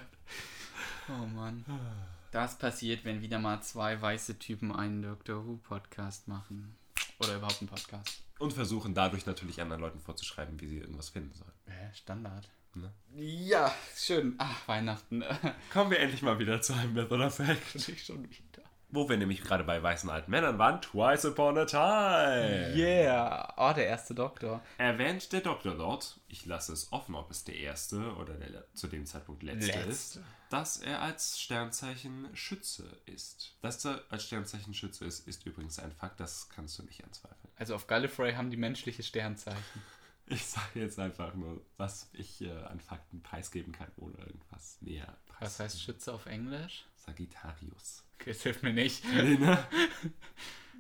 Oh Mann. *sighs* Das passiert, wenn wieder mal zwei weiße Typen einen Doctor Who Podcast machen. Oder überhaupt einen Podcast. Und versuchen dadurch natürlich anderen Leuten vorzuschreiben, wie sie irgendwas finden sollen. Äh, Standard. Ne? Ja, schön. Ach, Weihnachten. Kommen wir endlich mal wieder zu einem Myth oder Fact. ich *laughs* schon wieder. Wo wir nämlich gerade bei weißen alten Männern waren, Twice Upon a Time. Yeah. Oh, der erste Doktor. Erwähnt der Doktor dort, ich lasse es offen, ob es der erste oder der zu dem Zeitpunkt letzte, Letzte. ist, dass er als Sternzeichen Schütze ist. Dass er als Sternzeichen Schütze ist, ist übrigens ein Fakt, das kannst du nicht anzweifeln. Also auf Gallifrey haben die menschliche Sternzeichen. *laughs* Ich sage jetzt einfach nur, was ich äh, an Fakten preisgeben kann, ohne irgendwas näher Was heißt Schütze auf Englisch? Sagittarius. Okay, das hilft mir nicht. Nee, ne? *laughs*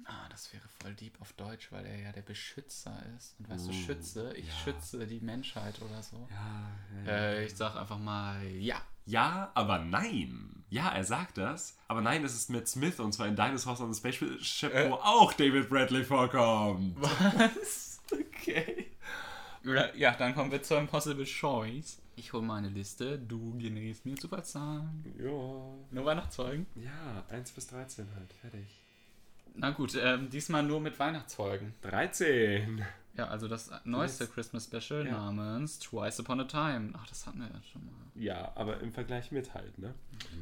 Ah, das wäre voll deep auf Deutsch, weil er ja der Beschützer ist. Und weißt du, Oh, Schütze, ich ja. schütze die Menschheit oder so. Ja, ja. Äh, ich sag einfach mal ja. Ja, aber nein. Ja, er sagt das, aber nein, es ist Matt Smith und zwar in Dinosaurs on the Spaceship, wo auch David Bradley vorkommt. Was? *laughs* Okay. Ja, Ja, dann kommen wir zur Impossible Choice. Ich hole meine Liste, du generierst mir Zufallszahlen. Ja. Nur Weihnachtszeugen? Ja, 1 bis 13 halt, fertig. Na gut, ähm, diesmal nur mit Weihnachtsfolgen. 13. Ja, also das neueste Christmas Special Ja. namens Twice Upon a Time. Ach, das hatten wir ja schon mal. Ja, aber im Vergleich mit halt, ne?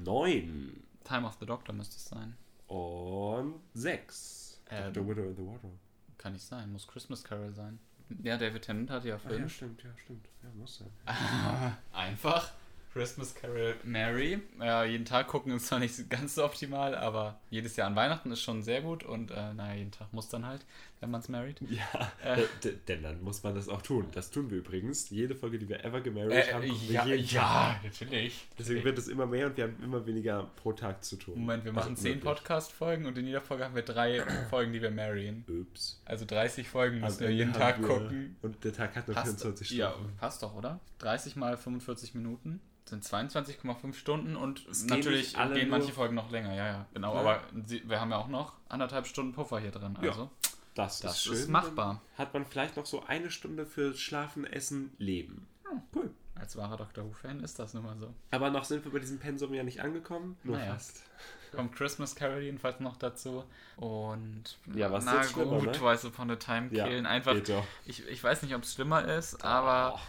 9 Time of the Doctor müsste es sein. und 6. Ähm. The Widow in the Wardrobe. Kann nicht sein, muss Christmas Carol sein. Ja, David Tennant hatte ja Ach ja, fünf. stimmt, ja, stimmt. Ja, muss sein. *laughs* Einfach. Christmas Carol Mary. Ja, jeden Tag gucken ist zwar nicht ganz so optimal, aber jedes Jahr an Weihnachten ist schon sehr gut und äh, naja, jeden Tag muss dann halt, wenn man es married. Ja, Äh. d- denn dann muss man das auch tun. Das tun wir übrigens. Jede Folge, die wir ever gemarried Äh, haben, gucken wir ja, jeden ja, Tag. natürlich. Deswegen wird es immer mehr und wir haben immer weniger pro Tag zu tun. Moment, wir machen Also zehn. Podcast-Folgen und in jeder Folge haben wir drei *clears throat* Folgen, die wir marrien. Ups. Also 30 Folgen müssen Am wir jeden Tag wir- gucken. Und der Tag hat nur Passt, 24 ja, Stunden. passt doch, oder? 30 mal 45 Minuten sind 22,5 Stunden und Es gehen natürlich gehen nur- manche Folgen noch länger, ja, ja, genau. Ja. aber wir haben ja auch noch anderthalb Stunden Puffer hier drin, Ja, also Das, das ist schön. ist machbar. Dann Hat man vielleicht noch so eine Stunde für Schlafen, Essen, Leben. Cool. Als wahrer Doctor Who-Fan ist das nun mal so. Aber noch sind wir bei diesem Pensum ja nicht angekommen. Nur Naja. fast. Kommt Christmas Carol jedenfalls noch dazu und Ja, was na gut, ne? Twice Upon a Time Ja, killen. Einfach, geht doch. ich, ich weiß nicht, ob es schlimmer ist, aber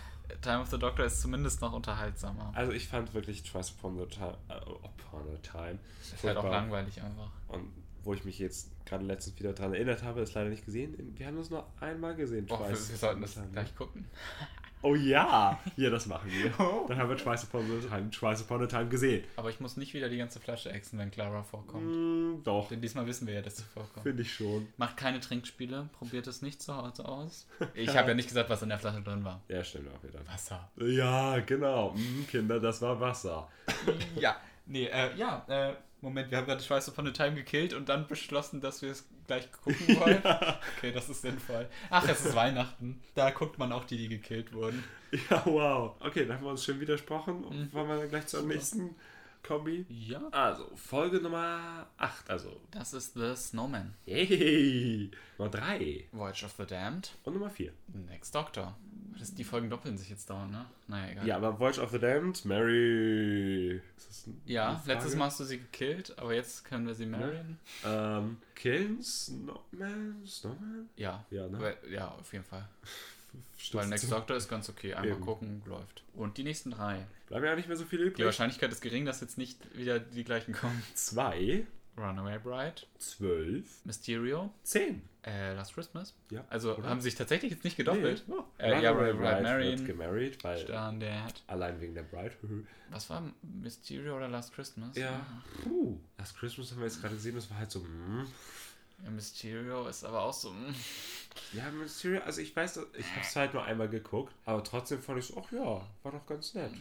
Time of the Doctor ist zumindest noch unterhaltsamer. Also ich fand wirklich Twice Upon a Time, äh, upon a Time Ist halt auch langweilig einfach. Und wo ich mich jetzt gerade letztens wieder daran erinnert habe, ist leider nicht gesehen. Wir haben es nur einmal gesehen. Boah, wir, sollten das gleich gucken. *laughs* Oh ja, ja, das machen wir. *laughs* Oh. Dann haben wir Twice Upon a Time, Twice Upon a Time gesehen. Aber ich muss nicht wieder die ganze Flasche exen, wenn Clara vorkommt. Mm, doch, Denn diesmal wissen wir ja, dass sie vorkommt. finde ich schon. Macht keine Trinkspiele, probiert es nicht zu Hause aus. *laughs* Ich habe ja nicht gesagt, was in der Flasche drin war. Ja, stimmt auch wieder. Wasser. Ja, genau. Mm, Kinder, das war Wasser. Ja. Nee, äh, ja, äh, Moment, wir haben gerade Schweiß von the Time gekillt und dann beschlossen, dass wir es gleich gucken *laughs* wollen. Okay, das ist sinnvoll. Ach, es ist Weihnachten. Da guckt man auch die, die gekillt wurden. Ja, wow. Okay, dann haben wir uns schon widersprochen. Und wollen wir dann gleich zur nächsten Kombi? Ja. Also, Folge Nummer 8. Also, Das ist The Snowman. yay. Nummer 3. Voyage of the Damned. Und Nummer 4. Next Doctor. Das, die Folgen doppeln sich jetzt dauernd, ne? Naja, egal. Ja, aber Voyage of the Damned, Mary. Ja, letztes Mal hast du sie gekillt, aber jetzt können wir sie marryen. Ähm, killen Snowman? Snowman? Ja. Ja, ne? Ja, auf jeden Fall. Weil Next. *laughs* Doctor ist ganz okay. Einmal Eben. gucken, läuft. Und die nächsten drei. Bleiben ja nicht mehr so viele Die übrig. Wahrscheinlichkeit ist gering, dass jetzt nicht wieder die gleichen kommen. 2, Runaway Bride, 12, Mysterio, 10. äh, Last Christmas. Ja. Also oder? haben sie sich tatsächlich jetzt nicht gedoppelt. Nee. Äh, ja, Runaway Bride Bride wird Marion, gemarried, weil Standard. allein wegen der Bride. *laughs* Was war Mysterio oder Last Christmas? ja. Puh. Last Christmas haben wir jetzt gerade gesehen, das war halt so. mm. Ja, Mysterio ist aber auch so. mm. Ja, Mysterio, also ich weiß, ich habe es halt nur einmal geguckt, aber trotzdem fand ich so, ach ja, war doch ganz nett.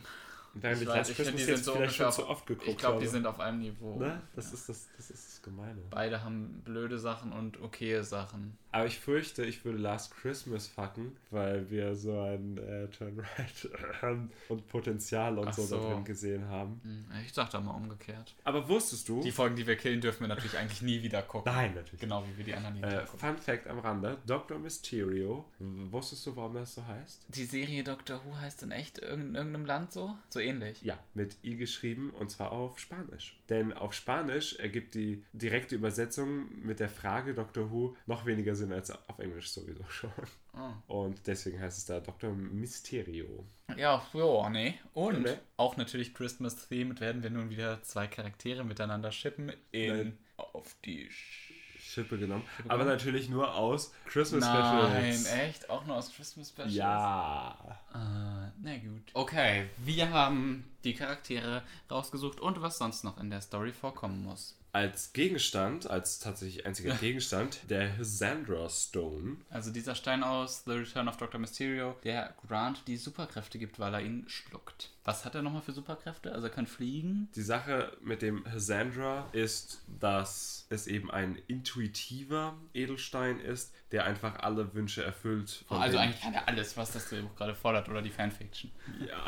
Während Ich weiß, ich finde, die sind so ungefähr schon zu auf- oft geguckt Ich glaube, die sind auf einem Niveau. Ne? Das, Ja. ist das, das ist das Gemeine. Beide haben blöde Sachen und okaye Sachen. Aber ich fürchte, ich würde Last Christmas fucken, weil wir so ein äh, Turn-Right *laughs* und Potenzial und Ach so, da so. drin gesehen haben. Hm, Ich dachte mal umgekehrt. Aber wusstest du? Die Folgen, die wir killen, dürfen wir natürlich eigentlich nie wieder gucken. Nein, natürlich. Genau wie wir die anderen nie wieder Äh, gucken. Fun Fact am Rande: Dr. Mysterio. Wusstest du, warum das so heißt? Die Serie Doctor Who heißt in echt in irgendeinem Land so? So ähnlich. Ja, mit I geschrieben und zwar auf Spanisch. Denn auf Spanisch ergibt die direkte Übersetzung mit der Frage Dr. Who noch weniger Sinn als auf Englisch sowieso schon. Oh. Und deswegen heißt es da Dr. Mysterio. Ja, ja, nee. Und Nee. auch natürlich Christmas themed werden wir nun wieder zwei Charaktere miteinander shippen in Nein. auf die Sch Schippe genommen. Schippe Aber genommen? natürlich nur aus Christmas Nein, Specials. echt? Auch nur aus Christmas Specials? Ja. Ah, na gut. Okay, wir haben die Charaktere rausgesucht und was sonst noch in der Story vorkommen muss. Als Gegenstand, als tatsächlich einziger Gegenstand, der Sandra Stone. Also dieser Stein aus The Return of Dr. Mysterio, der Grant die Superkräfte gibt, weil er ihn schluckt. Was hat er nochmal für Superkräfte? Also er kann fliegen. Die Sache mit dem Sandra ist, dass es eben ein intuitiver Edelstein ist, der einfach alle Wünsche erfüllt. von also eigentlich kann er alles, was das Drehbuch gerade fordert oder die Fanfiction. Ja.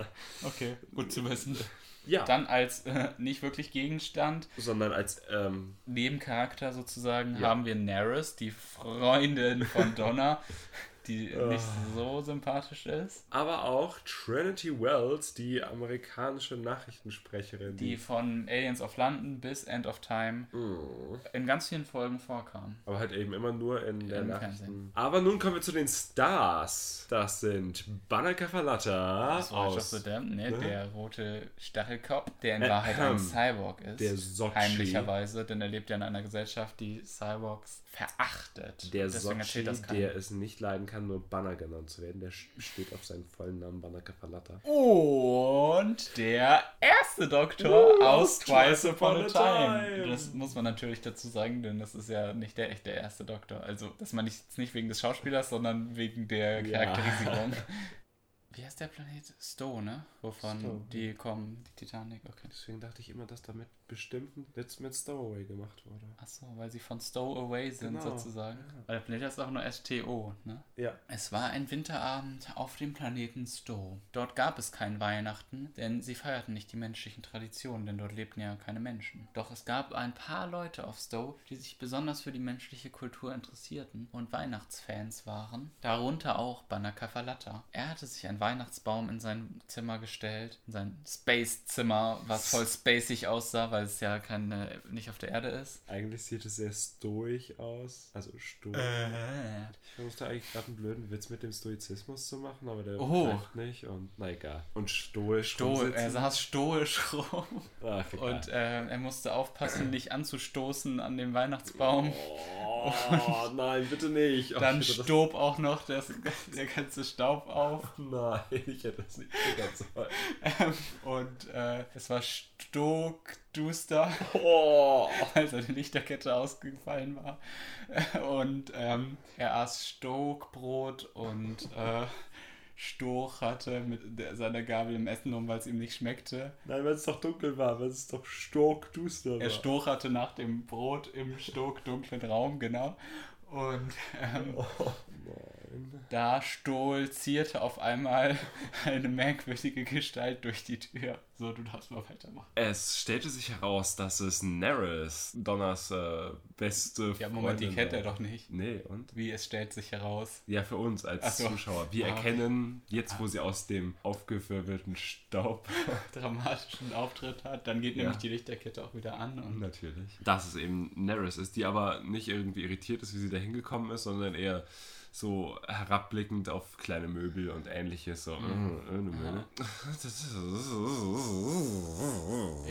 *laughs* Okay, gut zu wissen. Ja. Dann als äh, nicht wirklich Gegenstand, sondern als ähm, Nebencharakter sozusagen, Ja. haben wir Neris, die Freundin von Donna, *laughs* die Ah. nicht so sympathisch ist. aber auch Trinity Wells, die amerikanische Nachrichtensprecherin, Die von Aliens of London bis End of Time Mm. in ganz vielen Folgen vorkam. aber halt eben immer nur in der Nachrichten. Aber nun kommen wir zu den Stars. Das sind Banaka Falata Das war aus the Damned, ne? Der rote Stachelkopf, der in Wahrheit ein Cyborg ist. der Sochi. Heimlicherweise, denn er lebt ja in einer Gesellschaft, die Cyborgs verachtet. der Sochi, der es nicht leiden kann, nur Banner genannt zu werden. Der steht auf seinen vollen Namen Banaka Falata. Und der erste Doktor Uh, aus Twice Upon a Time. Das muss man natürlich dazu sagen, denn das ist ja nicht der echte erste Doktor. Also, das meine ich jetzt nicht wegen des Schauspielers, sondern wegen der Ja. Charakterisierung. *laughs* Wie heißt der Planet? Stowe, ne? Wovon Stowe. die kommen, die Titanic, okay. Deswegen dachte ich immer, dass da mit bestimmten Witz mit Stowaway gemacht wurde. Achso, weil sie von Stowe away sind Genau. sozusagen. Weil der Planet ist auch nur STO, ne? Ja. Es war ein Winterabend auf dem Planeten Stowe. Dort gab es kein Weihnachten, denn sie feierten nicht die menschlichen Traditionen, denn dort lebten ja keine Menschen. Doch es gab ein paar Leute auf Stowe, die sich besonders für die menschliche Kultur interessierten und Weihnachtsfans waren. Darunter auch Banaka Falata. Er hatte sich einen Weihnachtsbaum in sein Zimmer gestellt, in sein Space-Zimmer, was voll spacig aussah, weil es ja keine, nicht auf der Erde ist. Eigentlich sieht es sehr stoisch aus. Also stoisch. Äh. Ich versuchte eigentlich gerade einen blöden Witz mit dem Stoizismus zu machen, aber der Oh. nicht. Und na egal. Und stoisch. Sto rumsitzen. er saß stoisch rum. Ach. Und äh, er musste aufpassen, nicht anzustoßen an dem Weihnachtsbaum. oh, Oh, nein, bitte nicht. Oh, Dann stob auch noch das, der ganze Staub auf. das, *laughs* nein, ich hätte das nicht triggern sollen. Ähm, und äh, es war stockduster, Oh. *laughs* als seine Lichterkette ausgefallen war. *laughs* Und ähm, er aß Stockbrot und äh, Stoch hatte mit der, seiner Gabel im Essen um, weil es ihm nicht schmeckte. Nein, wenn es doch dunkel war, wenn es doch stockduster war. Er stocherte nach dem Brot im stockdunklen Raum, genau. Und ähm, Oh. Da stolzierte auf einmal eine merkwürdige Gestalt durch die Tür. So, du darfst mal weitermachen. Es stellte sich heraus, dass es Neris, Donners äh, beste Ja, Moment, die Freundin kennt war. er doch nicht. Nee, und? Wie es stellt sich heraus. Ja, für uns als so. Zuschauer. Wir Ah, erkennen, jetzt wo sie aus dem aufgewirbelten Staub *laughs* dramatischen Auftritt hat, dann geht Ja. nämlich die Lichterkette auch wieder an. Und Natürlich. Dass es eben Neris ist, die aber nicht irgendwie irritiert ist, wie sie da hingekommen ist, sondern eher so herabblickend auf kleine Möbel und ähnliches. So, Mhm. äh, ist-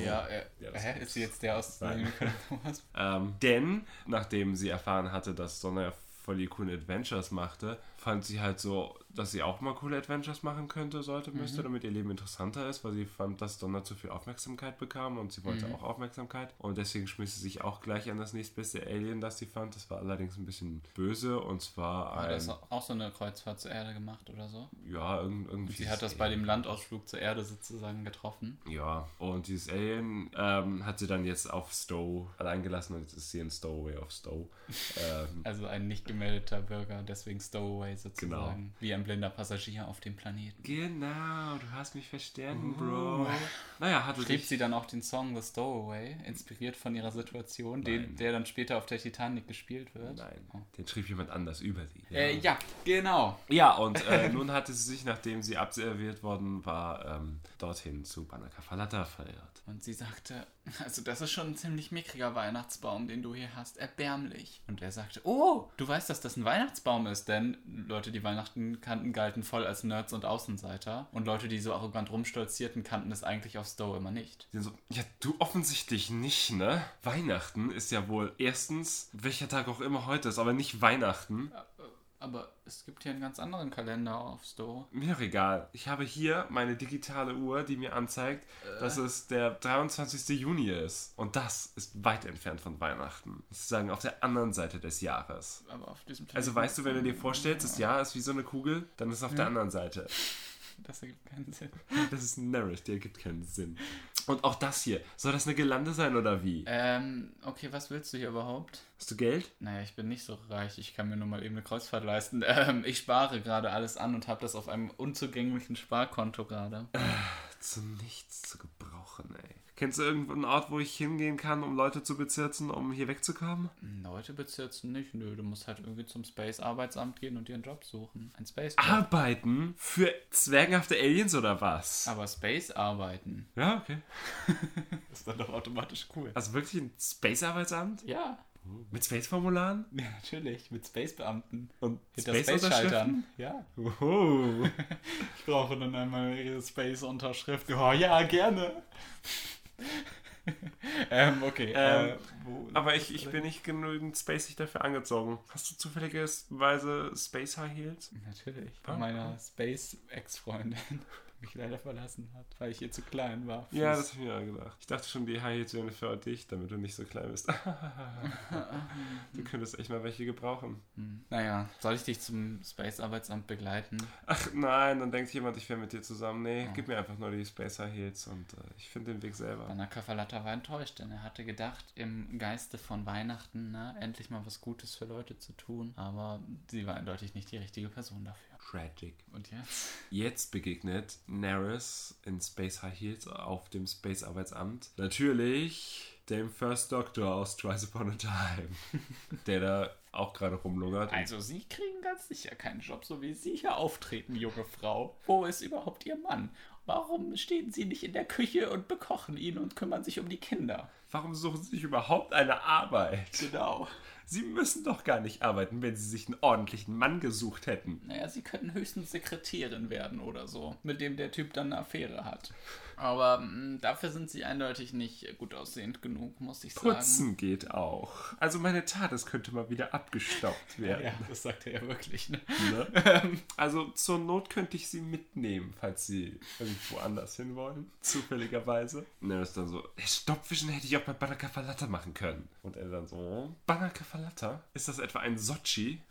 ja, er, Ja, hä, ist- sie jetzt der aus dem Thomas? Ähm, denn, nachdem sie erfahren hatte, dass Donna ja voll die coolen Adventures machte, fand sie halt so, dass sie auch mal coole Adventures machen könnte, sollte, müsste, damit ihr Leben interessanter ist, weil sie fand, dass Donna zu viel Aufmerksamkeit bekam und sie wollte auch Aufmerksamkeit. Und deswegen schmiss sie sich auch gleich an das nächstbeste Alien, das sie fand. Das war allerdings ein bisschen böse und zwar Hat ein. das auch so eine Kreuzfahrt zur Erde gemacht oder so? ja, irgend, irgendwie. Sie hat das bei dem Landausflug zur Erde sozusagen getroffen. Ja, und dieses Alien ähm, hat sie dann jetzt auf Stowe allein gelassen und jetzt ist sie in Stowaway auf Stowe. *laughs* ähm, Also ein nicht gemeldeter Bürger, deswegen Stowaway sozusagen. Genau. Wie ein blinder Passagier auf dem Planeten. Genau, du hast mich verstanden, Bro. Naja, hatte Schrieb sie dann auch den Song The Stowaway, inspiriert von ihrer Situation, den, der dann später auf der Titanic gespielt wird? Nein, Oh. den schrieb jemand anders über sie. Äh, ja, genau. Ja, und äh, *laughs* nun hatte sie sich, nachdem sie abserviert worden war, ähm, dorthin zu Banaka Falata verirrt. Und sie sagte, also das ist schon ein ziemlich mickriger Weihnachtsbaum, den du hier hast, erbärmlich. Und er sagte, oh, du weißt, dass das ein Weihnachtsbaum ist, denn Leute, die Weihnachten kannten, galten voll als Nerds und Außenseiter. Und Leute, die so arrogant rumstolzierten, kannten es eigentlich auf Stowe immer nicht. Sie so, ja, du offensichtlich nicht, ne? Weihnachten ist ja wohl erstens, welcher Tag auch immer heute ist, aber nicht Weihnachten. Aber es gibt hier einen ganz anderen Kalender auf Stowe. Mir doch egal. Ich habe hier meine digitale Uhr, die mir anzeigt, dass es der 23. Juni ist. Und das ist weit entfernt von Weihnachten. Sozusagen auf der anderen Seite des Jahres. Aber auf diesem Also weißt du, wenn du dir vorstellst, das Jahr ist wie so eine Kugel, dann ist es auf der anderen Seite. Das ergibt keinen Sinn. *laughs* Das ist ein Narrative, der ergibt keinen Sinn. Und auch das hier, soll das eine Gelande sein oder wie? Ähm, okay, was willst du hier überhaupt? Hast du Geld? Naja, ich bin nicht so reich. Ich kann mir nur mal eben eine Kreuzfahrt leisten. Ähm, ich spare gerade alles an und habe das auf einem unzugänglichen Sparkonto gerade. Zu nichts zu gebrauchen, ey. Kennst du irgendeinen Ort, wo ich hingehen kann, um Leute zu bezirzen, um hier wegzukommen? Leute bezirzen nicht. Nö, du musst halt irgendwie zum Space-Arbeitsamt gehen und dir einen Job suchen. Ein space. -Job. Arbeiten? Für zwergenhafte Aliens oder was? Aber Space arbeiten Ja, okay. *laughs* ist dann doch automatisch cool. Also wirklich ein Space-Arbeitsamt? Ja, Mit Space-Formularen? ja natürlich. Mit Space-Beamten. Und Hinter Space-Unterschriften? Space-Schaltern. Ja. Oh. *laughs* Ich brauche dann einmal ihre Space-Unterschrift. Oh ja, gerne. *laughs* ähm, okay. Ähm, äh, Aber ich, ich bin nicht genügend spacig dafür angezogen. Hast du zufälligerweise Space High Heels? Natürlich. Ah, Von meiner Space-Ex-Freundin, die mich leider verlassen hat, weil ich ihr zu klein war. Ja, fürs- das habe ich mir auch gedacht. Ich dachte schon, die High Heels wären für dich, damit du nicht so klein bist. *laughs* du könntest echt mal welche gebrauchen. Hm. Naja, soll ich dich zum Space-Arbeitsamt begleiten? Ach nein, dann denkt jemand, ich wäre mit dir zusammen. Nee, Oh. gib mir einfach nur die Space High Heels und äh, ich finde den Weg selber. Banaka Falata war enttäuscht, denn er hatte gedacht, im Geiste von Weihnachten, ne, endlich mal was Gutes für Leute zu tun. Aber sie war eindeutig nicht die richtige Person dafür. Tragic. Und jetzt? Jetzt begegnet Naris in Space High Heels auf dem Space Arbeitsamt natürlich dem First Doctor aus Twice Upon a Time, *laughs* der da auch gerade rumlungert. Also, Sie kriegen ganz sicher keinen Job, so wie Sie hier auftreten, junge Frau. Wo ist überhaupt Ihr Mann? Warum stehen Sie nicht in der Küche und bekochen ihn und kümmern sich um die Kinder? Warum suchen Sie sich überhaupt eine Arbeit? Genau. Sie müssen doch gar nicht arbeiten, wenn Sie sich einen ordentlichen Mann gesucht hätten. Naja, Sie könnten höchstens Sekretärin werden oder so, mit dem der Typ dann eine Affäre hat. Aber mh, dafür sind sie eindeutig nicht gut aussehend genug, muss ich sagen. Putzen geht auch. Also meine TARDIS könnte mal wieder abgestaubt *laughs* werden. Ja, das sagt er ja wirklich. Ne? Ne? *laughs* Also zur Not könnte ich sie mitnehmen, falls sie irgendwo anders hin wollen. Zufälligerweise. Und er ist dann so, "Hey, Stoppwischen hätte ich auch bei Banaka Falata machen können. Und er dann so, Banaka Falata? Ist das etwa ein Sochi?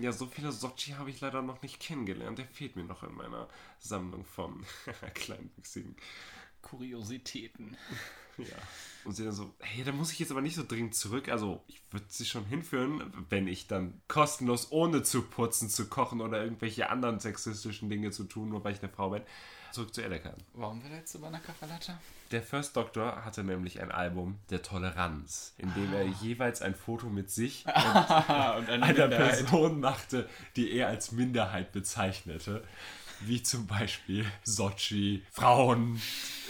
Ja, so viele Sochi habe ich leider noch nicht kennengelernt. Der fehlt mir noch in meiner Sammlung von *laughs* kleinwüchsigen. Kuriositäten. *laughs* Ja. Und sie dann so, hey, da muss ich jetzt aber nicht so dringend zurück. Also, ich würde sie schon hinführen, wenn ich dann kostenlos, ohne zu putzen, zu kochen oder irgendwelche anderen sexistischen Dinge zu tun, nur weil ich eine Frau bin, zurück zu Erde kann. Warum will er jetzt zu Banaka Falata? Der First Doctor hatte nämlich ein Album der Toleranz, in dem er jeweils ein Foto mit sich *laughs* und und eine einer Minderheit. Person machte, die er als Minderheit bezeichnete. Wie zum Beispiel Sochi, Frauen,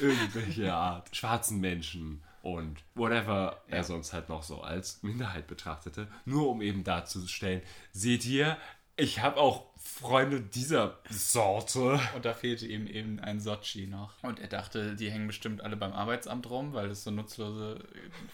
irgendwelche *laughs* Art, schwarzen Menschen und whatever er sonst halt noch so als Minderheit betrachtete. Nur um eben darzustellen, seht ihr, ich habe auch Freunde dieser Sorte. Und da fehlte ihm eben ein Sochi noch. Und er dachte, die hängen bestimmt alle beim Arbeitsamt rum, weil das so nutzlose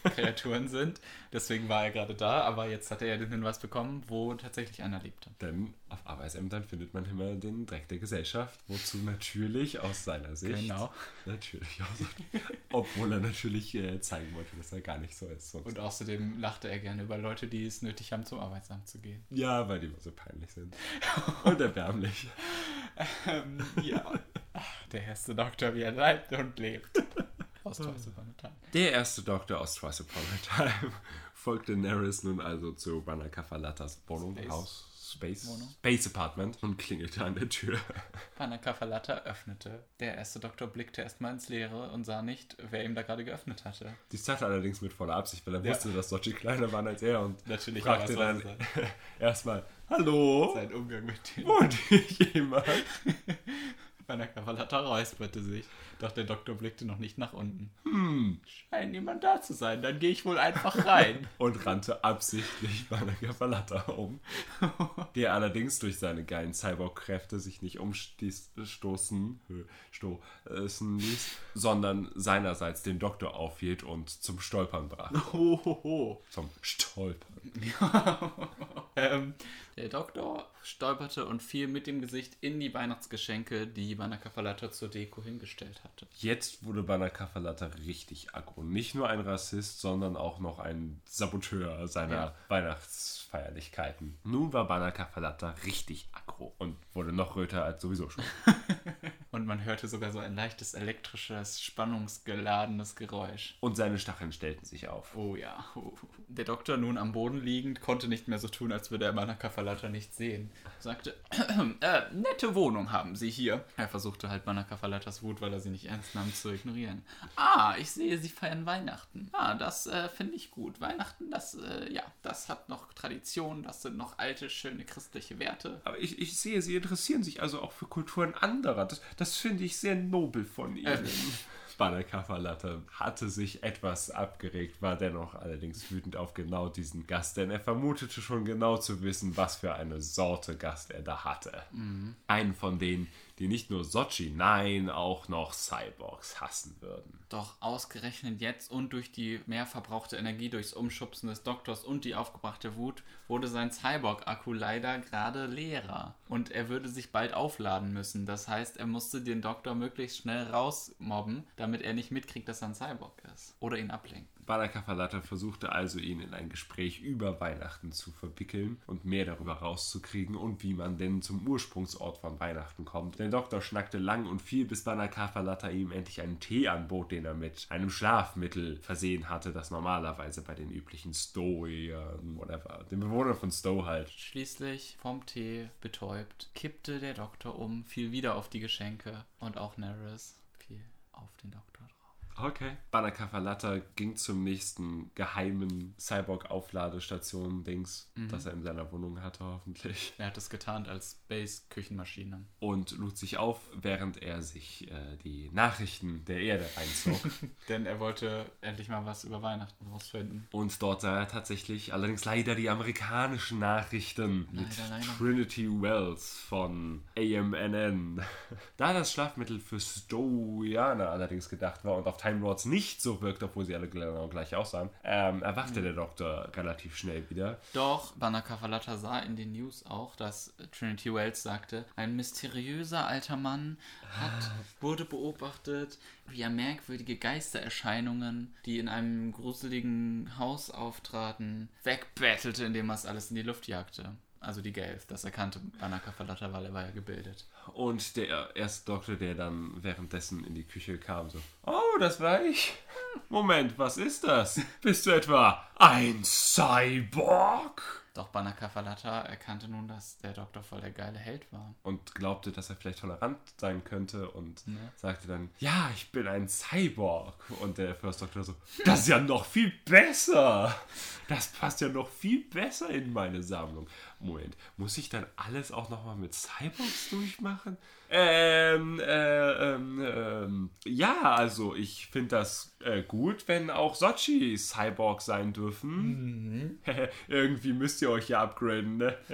Kreaturen *laughs* sind. Deswegen war er gerade da, aber jetzt hat er ja den Hinweis bekommen, wo tatsächlich einer lebte. Denn auf Arbeitsämtern findet man immer den Dreck der Gesellschaft, wozu natürlich aus seiner Sicht. Genau. Natürlich auch. Obwohl er natürlich äh, zeigen wollte, dass er gar nicht so ist. Und außerdem lachte er gerne über Leute, die es nötig haben, zum Arbeitsamt zu gehen. ja, weil die immer so peinlich sind. *laughs* *laughs* Und erbärmlich. Ähm, ja. Ach, der erste Doktor, wie er lebt und lebt. Aus Twice Upon a Time. Der erste Doktor aus Twice Upon a Time folgte Neris nun also zu Banaka Falatas Wohnung. Haus, Space. Space Apartment und klingelte an der Tür. Banaka Falata öffnete. Der erste Doktor blickte erstmal ins Leere und sah nicht, wer ihm da gerade geöffnet hatte. Dies tat er allerdings mit voller Absicht, weil er Ja. wusste, dass Sochi kleiner waren als er und Natürlich, fragte dann *laughs* erstmal, hallo, Sein Umgang mit dem wohnt hier jemand? Banaka Falata räusperte sich. Doch der Doktor blickte noch nicht nach unten. Hm. Scheint niemand da zu sein, dann gehe ich wohl einfach rein. *laughs* Und rannte absichtlich Banaka Falata um, der allerdings durch seine geilen Cyborg-Kräfte sich nicht umstoßen stoßen ließ, sondern seinerseits den Doktor aufhielt und zum Stolpern brachte. Hohoho. Zum Stolpern. *laughs* ähm, der Doktor stolperte und fiel mit dem Gesicht in die Weihnachtsgeschenke, die Banaka Falata zur Deko hingestellt hatte. Jetzt wurde Banaka Falata richtig aggro. Nicht nur ein Rassist, sondern auch noch ein Saboteur seiner Ja. Weihnachtsfeierlichkeiten. Nun war Banaka Falata richtig aggro und wurde noch röter als sowieso schon. *laughs* Und man hörte sogar so ein leichtes elektrisches, spannungsgeladenes Geräusch. Und seine Stacheln stellten sich auf. Oh ja. Der Doktor, nun am Boden liegend, konnte nicht mehr so tun, als würde er Banaka Falata nicht sehen. Sagte, *clears throat* äh, nette Wohnung haben Sie hier. Er versuchte halt Banaka Falatas Wut, weil er sie nicht ernst nahm, zu ignorieren. Ah, ich sehe, Sie feiern Weihnachten. Ah, das äh, finde ich gut. Weihnachten, das, äh, ja, das hat noch Tradition, das sind noch alte, schöne christliche Werte. Aber ich, ich sehe, Sie interessieren sich also auch für Kulturen anderer. Das, das finde ich sehr nobel von Ihnen. Ähm. *laughs* Banaka Falata hatte sich etwas abgeregt, war dennoch allerdings wütend auf genau diesen Gast, denn er vermutete schon genau zu wissen, was für eine Sorte Gast er da hatte. Einen von denen, die nicht nur Sochi, nein, auch noch Cyborgs hassen würden. Doch ausgerechnet jetzt und durch die mehr verbrauchte Energie durchs Umschubsen des Doktors und die aufgebrachte Wut wurde sein Cyborg-Akku leider gerade leerer. Und er würde sich bald aufladen müssen. Das heißt, er musste den Doktor möglichst schnell rausmobben, damit er nicht mitkriegt, dass er ein Cyborg ist. Oder ihn ablenken. Banaka Falata versuchte also, ihn in ein Gespräch über Weihnachten zu verwickeln und mehr darüber rauszukriegen und wie man denn zum Ursprungsort von Weihnachten kommt. Der Doktor schnackte lang und viel, bis Banaka Falata ihm endlich einen Tee anbot, den er mit einem Schlafmittel versehen hatte, das normalerweise bei den üblichen Stoiern, whatever, den Bewohnern von Stowe halt. Schließlich, vom Tee betäubt, kippte der Doktor um, fiel wieder auf die Geschenke und auch Neris fiel auf den Doktor. Okay. Banaka Falata ging zum nächsten geheimen Cyborg-Aufladestation-Dings, das er in seiner Wohnung hatte, hoffentlich. Er hat es getarnt als Space-Küchenmaschine. Und lud sich auf, während er sich äh, die Nachrichten der Erde reinzog. *laughs* Denn er wollte endlich mal was über Weihnachten rausfinden. Und dort sah er tatsächlich allerdings leider die amerikanischen Nachrichten mit Leider, leider. Trinity Wells von AMNN. *laughs* Da das Schlafmittel für Stoianer allerdings gedacht war und auf Time Lords nicht so wirkt, obwohl sie alle genau gleich aussahen, ähm, erwachte der Doktor relativ schnell wieder. Doch, Banaka Falata sah in den News auch, dass Trinity Wells sagte, ein mysteriöser alter Mann hat, *laughs* wurde beobachtet, wie er merkwürdige Geistererscheinungen, die in einem gruseligen Haus auftraten, wegbettelte, indem er es alles in die Luft jagte. Also die Gelf, das erkannte Banaka Falata, weil er war ja gebildet. Und der erste Doktor, der dann währenddessen in die Küche kam, so: Oh, das war ich. Moment, was ist das? Bist du etwa ein Cyborg? Doch Banaka Falata erkannte nun, dass der Doktor voll der geile Held war. Und glaubte, dass er vielleicht tolerant sein könnte und Ja. sagte dann: Ja, ich bin ein Cyborg. Und der First Doctor so: Das ist ja noch viel besser. Das passt ja noch viel besser in meine Sammlung. Moment, muss ich dann alles auch nochmal mit Cyborgs durchmachen? Ähm, äh, ähm, ähm, ja, also ich finde das äh, gut, wenn auch Sochi Cyborg sein dürfen. *laughs* Irgendwie müsst ihr euch ja upgraden, ne? *laughs*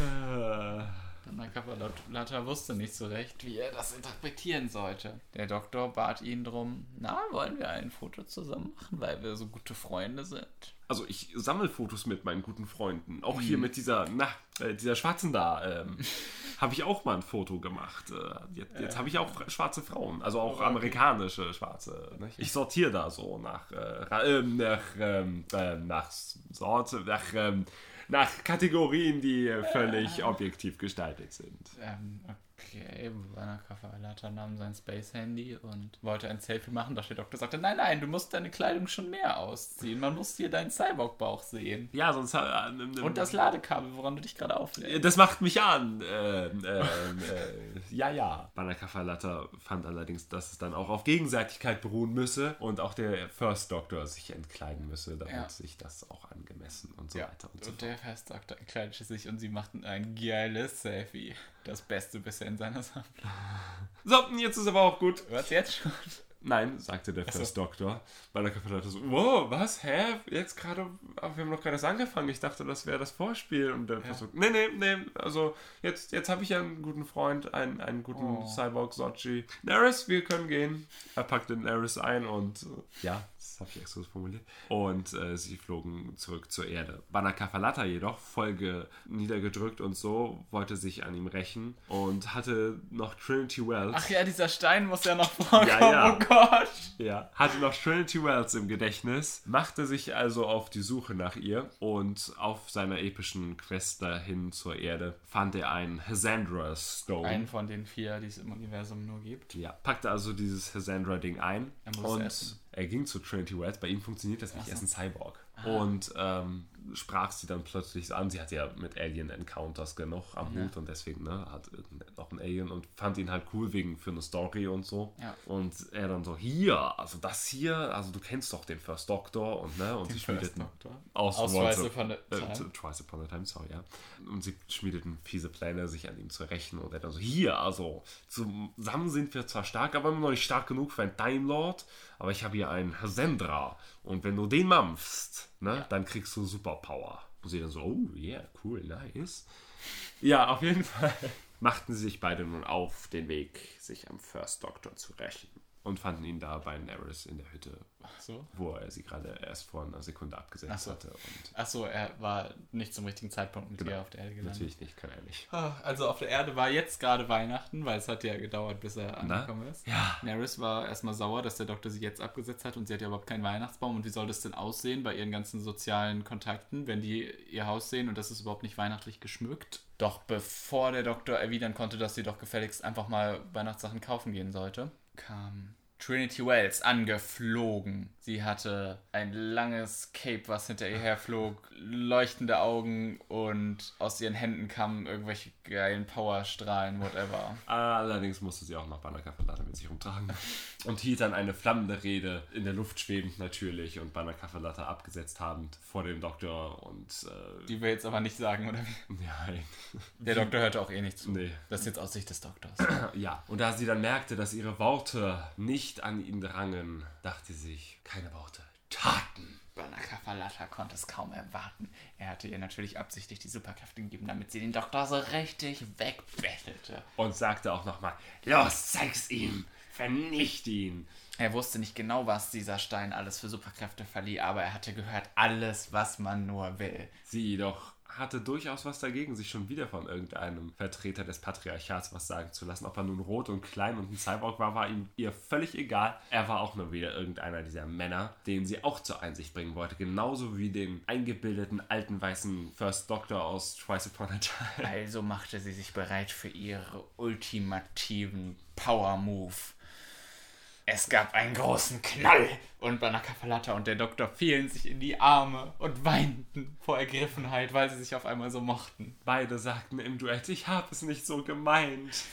Äh, Banaka Falata wusste nicht so recht, wie er das interpretieren sollte. Der Doktor bat ihn drum, na, wollen wir ein Foto zusammen machen, weil wir so gute Freunde sind. Also ich sammle Fotos mit meinen guten Freunden. Auch hier mit dieser, na, äh, dieser Schwarzen da, ähm, *laughs* habe ich auch mal ein Foto gemacht. Äh, jetzt jetzt habe ich auch schwarze Frauen, also auch amerikanische Schwarze. Ne? Ich sortiere da so nach, äh, ähm, nach, ähm, äh, nach Sorte, nach, ähm, nach Kategorien, die äh, völlig objektiv gestaltet sind. Ähm, okay, Banaka Falata nahm sein Space-Handy und wollte ein Selfie machen, doch der Doktor sagte, nein, nein, du musst deine Kleidung schon mehr ausziehen. Man muss hier deinen Cyborg-Bauch sehen. Ja, sonst... Äh, äh, Und das Ladekabel, woran du dich gerade auflädst. Das macht mich an. Ähm, ähm, äh, ja, ja. Banaka Falata fand allerdings, dass es dann auch auf Gegenseitigkeit beruhen müsse und auch der First Doctor sich entkleiden müsse, damit Ja. sich das auch angemessen und so Ja, weiter und so und fort. der Festdoktor entkleidete sich und sie machten ein geiles Selfie. Das Beste bisher in seiner Sammlung. So, jetzt ist aber auch gut. Was jetzt schon? Nein, sagte der so. First Doctor. Banaka Falata so, wow, was, hä? Jetzt gerade, aber wir haben noch gerade erst angefangen. Ich dachte, das wäre das Vorspiel. Und der First Doctor, nee, nee, nee, also jetzt, jetzt habe ich ja einen guten Freund, einen, einen guten Oh. Cyborg Sochi. Naris, wir können gehen. Er packte Naris ein und, äh, ja, das habe ich extra so formuliert. Und äh, sie flogen zurück zur Erde. Banaka Falata jedoch, Folge niedergedrückt und so, wollte sich an ihm rächen und hatte noch Trinity Wells. Ach ja, dieser Stein muss ja noch vorkommen. Ja, ja. Oh Gott. Ja, hatte noch Trinity Wells im Gedächtnis, machte sich also auf die Suche nach ihr und auf seiner epischen Quest dahin zur Erde fand er einen Hassandra Stone. Einen von den vier, die es im Universum nur gibt. ja, packte also dieses Hassandra-Ding ein Er muss es und. Er ging zu Trinity Wells. Bei ihm funktioniert das nicht, er ist ein Cyborg. Und ähm, sprach sie dann plötzlich an. Sie hatte ja mit Alien-Encounters genug am Ja. Hut und deswegen ne, hat noch ein Alien und fand ihn halt cool wegen für eine Story und so. Ja. Und er dann so, hier, also das hier, also du kennst doch den First Doctor und ne, und sie First schmiedeten aus, Twice Upon a äh, Time. t- Twice Upon a Time, sorry, ja. Und sie schmiedeten fiese Pläne, sich an ihm zu rächen und er dann so, hier, also zusammen sind wir zwar stark, aber immer noch nicht stark genug für einen Time Lord, aber ich habe hier einen Hasendra und wenn du den mampfst, ne, dann kriegst du Superpower. Und sie dann so, oh yeah, cool, nice. Ja, auf jeden Fall machten sie sich beide nun auf den Weg, sich am First Doctor zu rächen. Und fanden ihn da bei Nerys in der Hütte, so. wo er sie gerade erst vor einer Sekunde abgesetzt Ach so. hatte. Und Ach so, er war nicht zum richtigen Zeitpunkt mit Genau. ihr auf der Erde gelandet. natürlich nicht, kann er nicht. Ah, Also auf der Erde war jetzt gerade Weihnachten, weil es hat ja gedauert, bis er angekommen ist. Ja. Nerys war erstmal sauer, dass der Doktor sie jetzt abgesetzt hat und sie hat ja überhaupt keinen Weihnachtsbaum. Und wie soll das denn aussehen bei ihren ganzen sozialen Kontakten, wenn die ihr Haus sehen und das ist überhaupt nicht weihnachtlich geschmückt? Doch bevor der Doktor erwidern konnte, dass sie doch gefälligst einfach mal Weihnachtssachen kaufen gehen sollte, kam Trinity Wells angeflogen. Sie hatte ein langes Cape, was hinter ihr herflog, leuchtende Augen und aus ihren Händen kamen irgendwelche geilen Powerstrahlen, whatever. Allerdings musste sie auch noch Banaka Falata mit sich rumtragen und hielt dann eine flammende Rede, in der Luft schwebend natürlich und Banaka Falata abgesetzt habend vor dem Doktor und... Äh, Die wir jetzt aber nicht sagen, oder wie? nein. Der Doktor hörte auch eh nicht zu. Nee. Das ist jetzt aus Sicht des Doktors. Ja, und da sie dann merkte, dass ihre Worte nicht an ihn drangen, dachte sie sich, keine Worte, Taten. Banaka Falata konnte es kaum erwarten. Er hatte ihr natürlich absichtlich die Superkräfte gegeben, damit sie den Doktor so richtig wegbettelte. Und sagte auch nochmal, los, zeig's ihm, vernicht ihn. Er wusste nicht genau, was dieser Stein alles für Superkräfte verlieh, aber er hatte gehört, alles, was man nur will. Sie jedoch hatte durchaus was dagegen, sich schon wieder von irgendeinem Vertreter des Patriarchats was sagen zu lassen. Ob er nun rot und klein und ein Cyborg war, war ihm ihr völlig egal. Er war auch nur wieder irgendeiner dieser Männer, den sie auch zur Einsicht bringen wollte. Genauso wie den eingebildeten alten weißen First Doctor aus Twice Upon a Time. Also machte sie sich bereit für ihre ultimativen Power-Move. Es gab einen großen Knall und Banaka Falata und der Doktor fielen sich in die Arme und weinten vor Ergriffenheit, weil sie sich auf einmal so mochten. Beide sagten im Duett, ich habe es nicht so gemeint.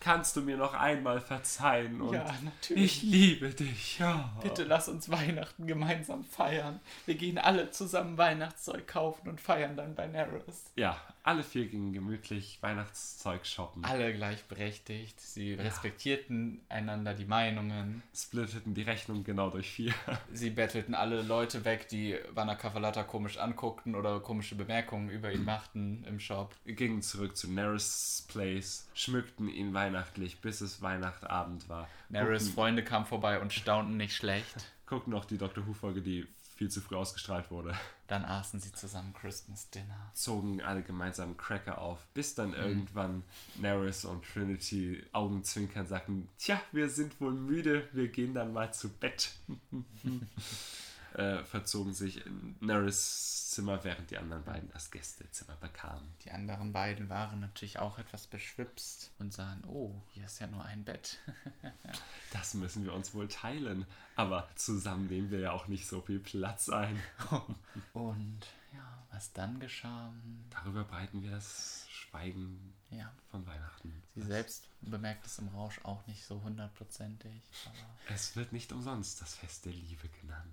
Kannst du mir noch einmal verzeihen? Und Ja, natürlich. Ich liebe dich, ja. Bitte lass uns Weihnachten gemeinsam feiern. Wir gehen alle zusammen Weihnachtszeug kaufen und feiern dann bei Neros. Ja, alle vier gingen gemütlich Weihnachtszeug shoppen. Alle gleichberechtigt. Sie respektierten einander die Meinungen. splitteten die Rechnung genau durch vier. Sie bettelten alle Leute weg, die Banaka Falata komisch anguckten oder komische Bemerkungen über ihn machten im Shop. gingen zurück zu Neris Place, schmückten ihn weihnachtlich, bis es Weihnachtabend war. Neris guckten, Freunde kamen vorbei und staunten nicht schlecht. guckten auch die Doctor Who-Folge, die viel zu früh ausgestrahlt wurde. Dann aßen sie zusammen Christmas Dinner. Zogen alle gemeinsam Cracker auf, bis dann irgendwann Neris und Trinity Augenzwinkern sagten, tja, wir sind wohl müde, wir gehen dann mal zu Bett. *laughs* äh, verzogen sich in Neris Zimmer, während die anderen beiden das Gästezimmer bekamen. Die anderen beiden waren natürlich auch etwas beschwipst und sahen, oh, hier ist ja nur ein Bett. *laughs* Das müssen wir uns wohl teilen. Aber zusammen nehmen wir ja auch nicht so viel Platz ein. *laughs* Und ja, was dann geschah, Darüber breiten wir das Schweigen ja, von Weihnachten. sie selbst bemerkt es im Rausch auch nicht so hundertprozentig. Es wird nicht umsonst das Fest der Liebe genannt.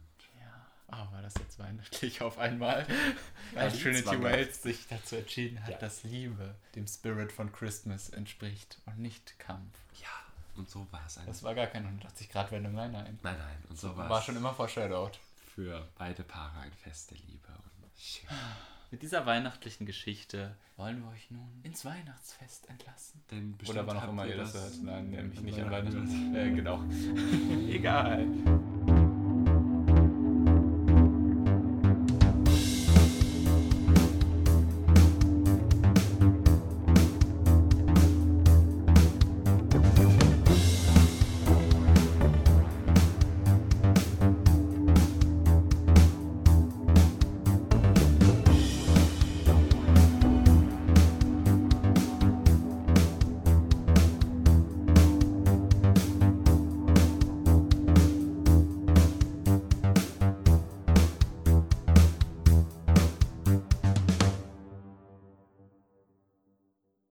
Ja, aber das jetzt weihnachtlich auf einmal, weil die Trinity. Wells sich dazu entschieden hat, Ja. dass Liebe dem Spirit von Christmas entspricht und nicht Kampf. Ja, und so war es. Ein Das war gar keine 180-Grad-Wendung, nein, nein. nein, nein, und so war, War es schon immer foreshadowed. für beide Paare ein Fest der Liebe. Und schön. Mit dieser weihnachtlichen Geschichte wollen wir euch nun ins Weihnachtsfest entlassen. Denn bestimmt Oder wann auch immer ihr das hört. Nein, nämlich nicht an Weihnachten Weihnachten. Äh, genau. *laughs* Egal.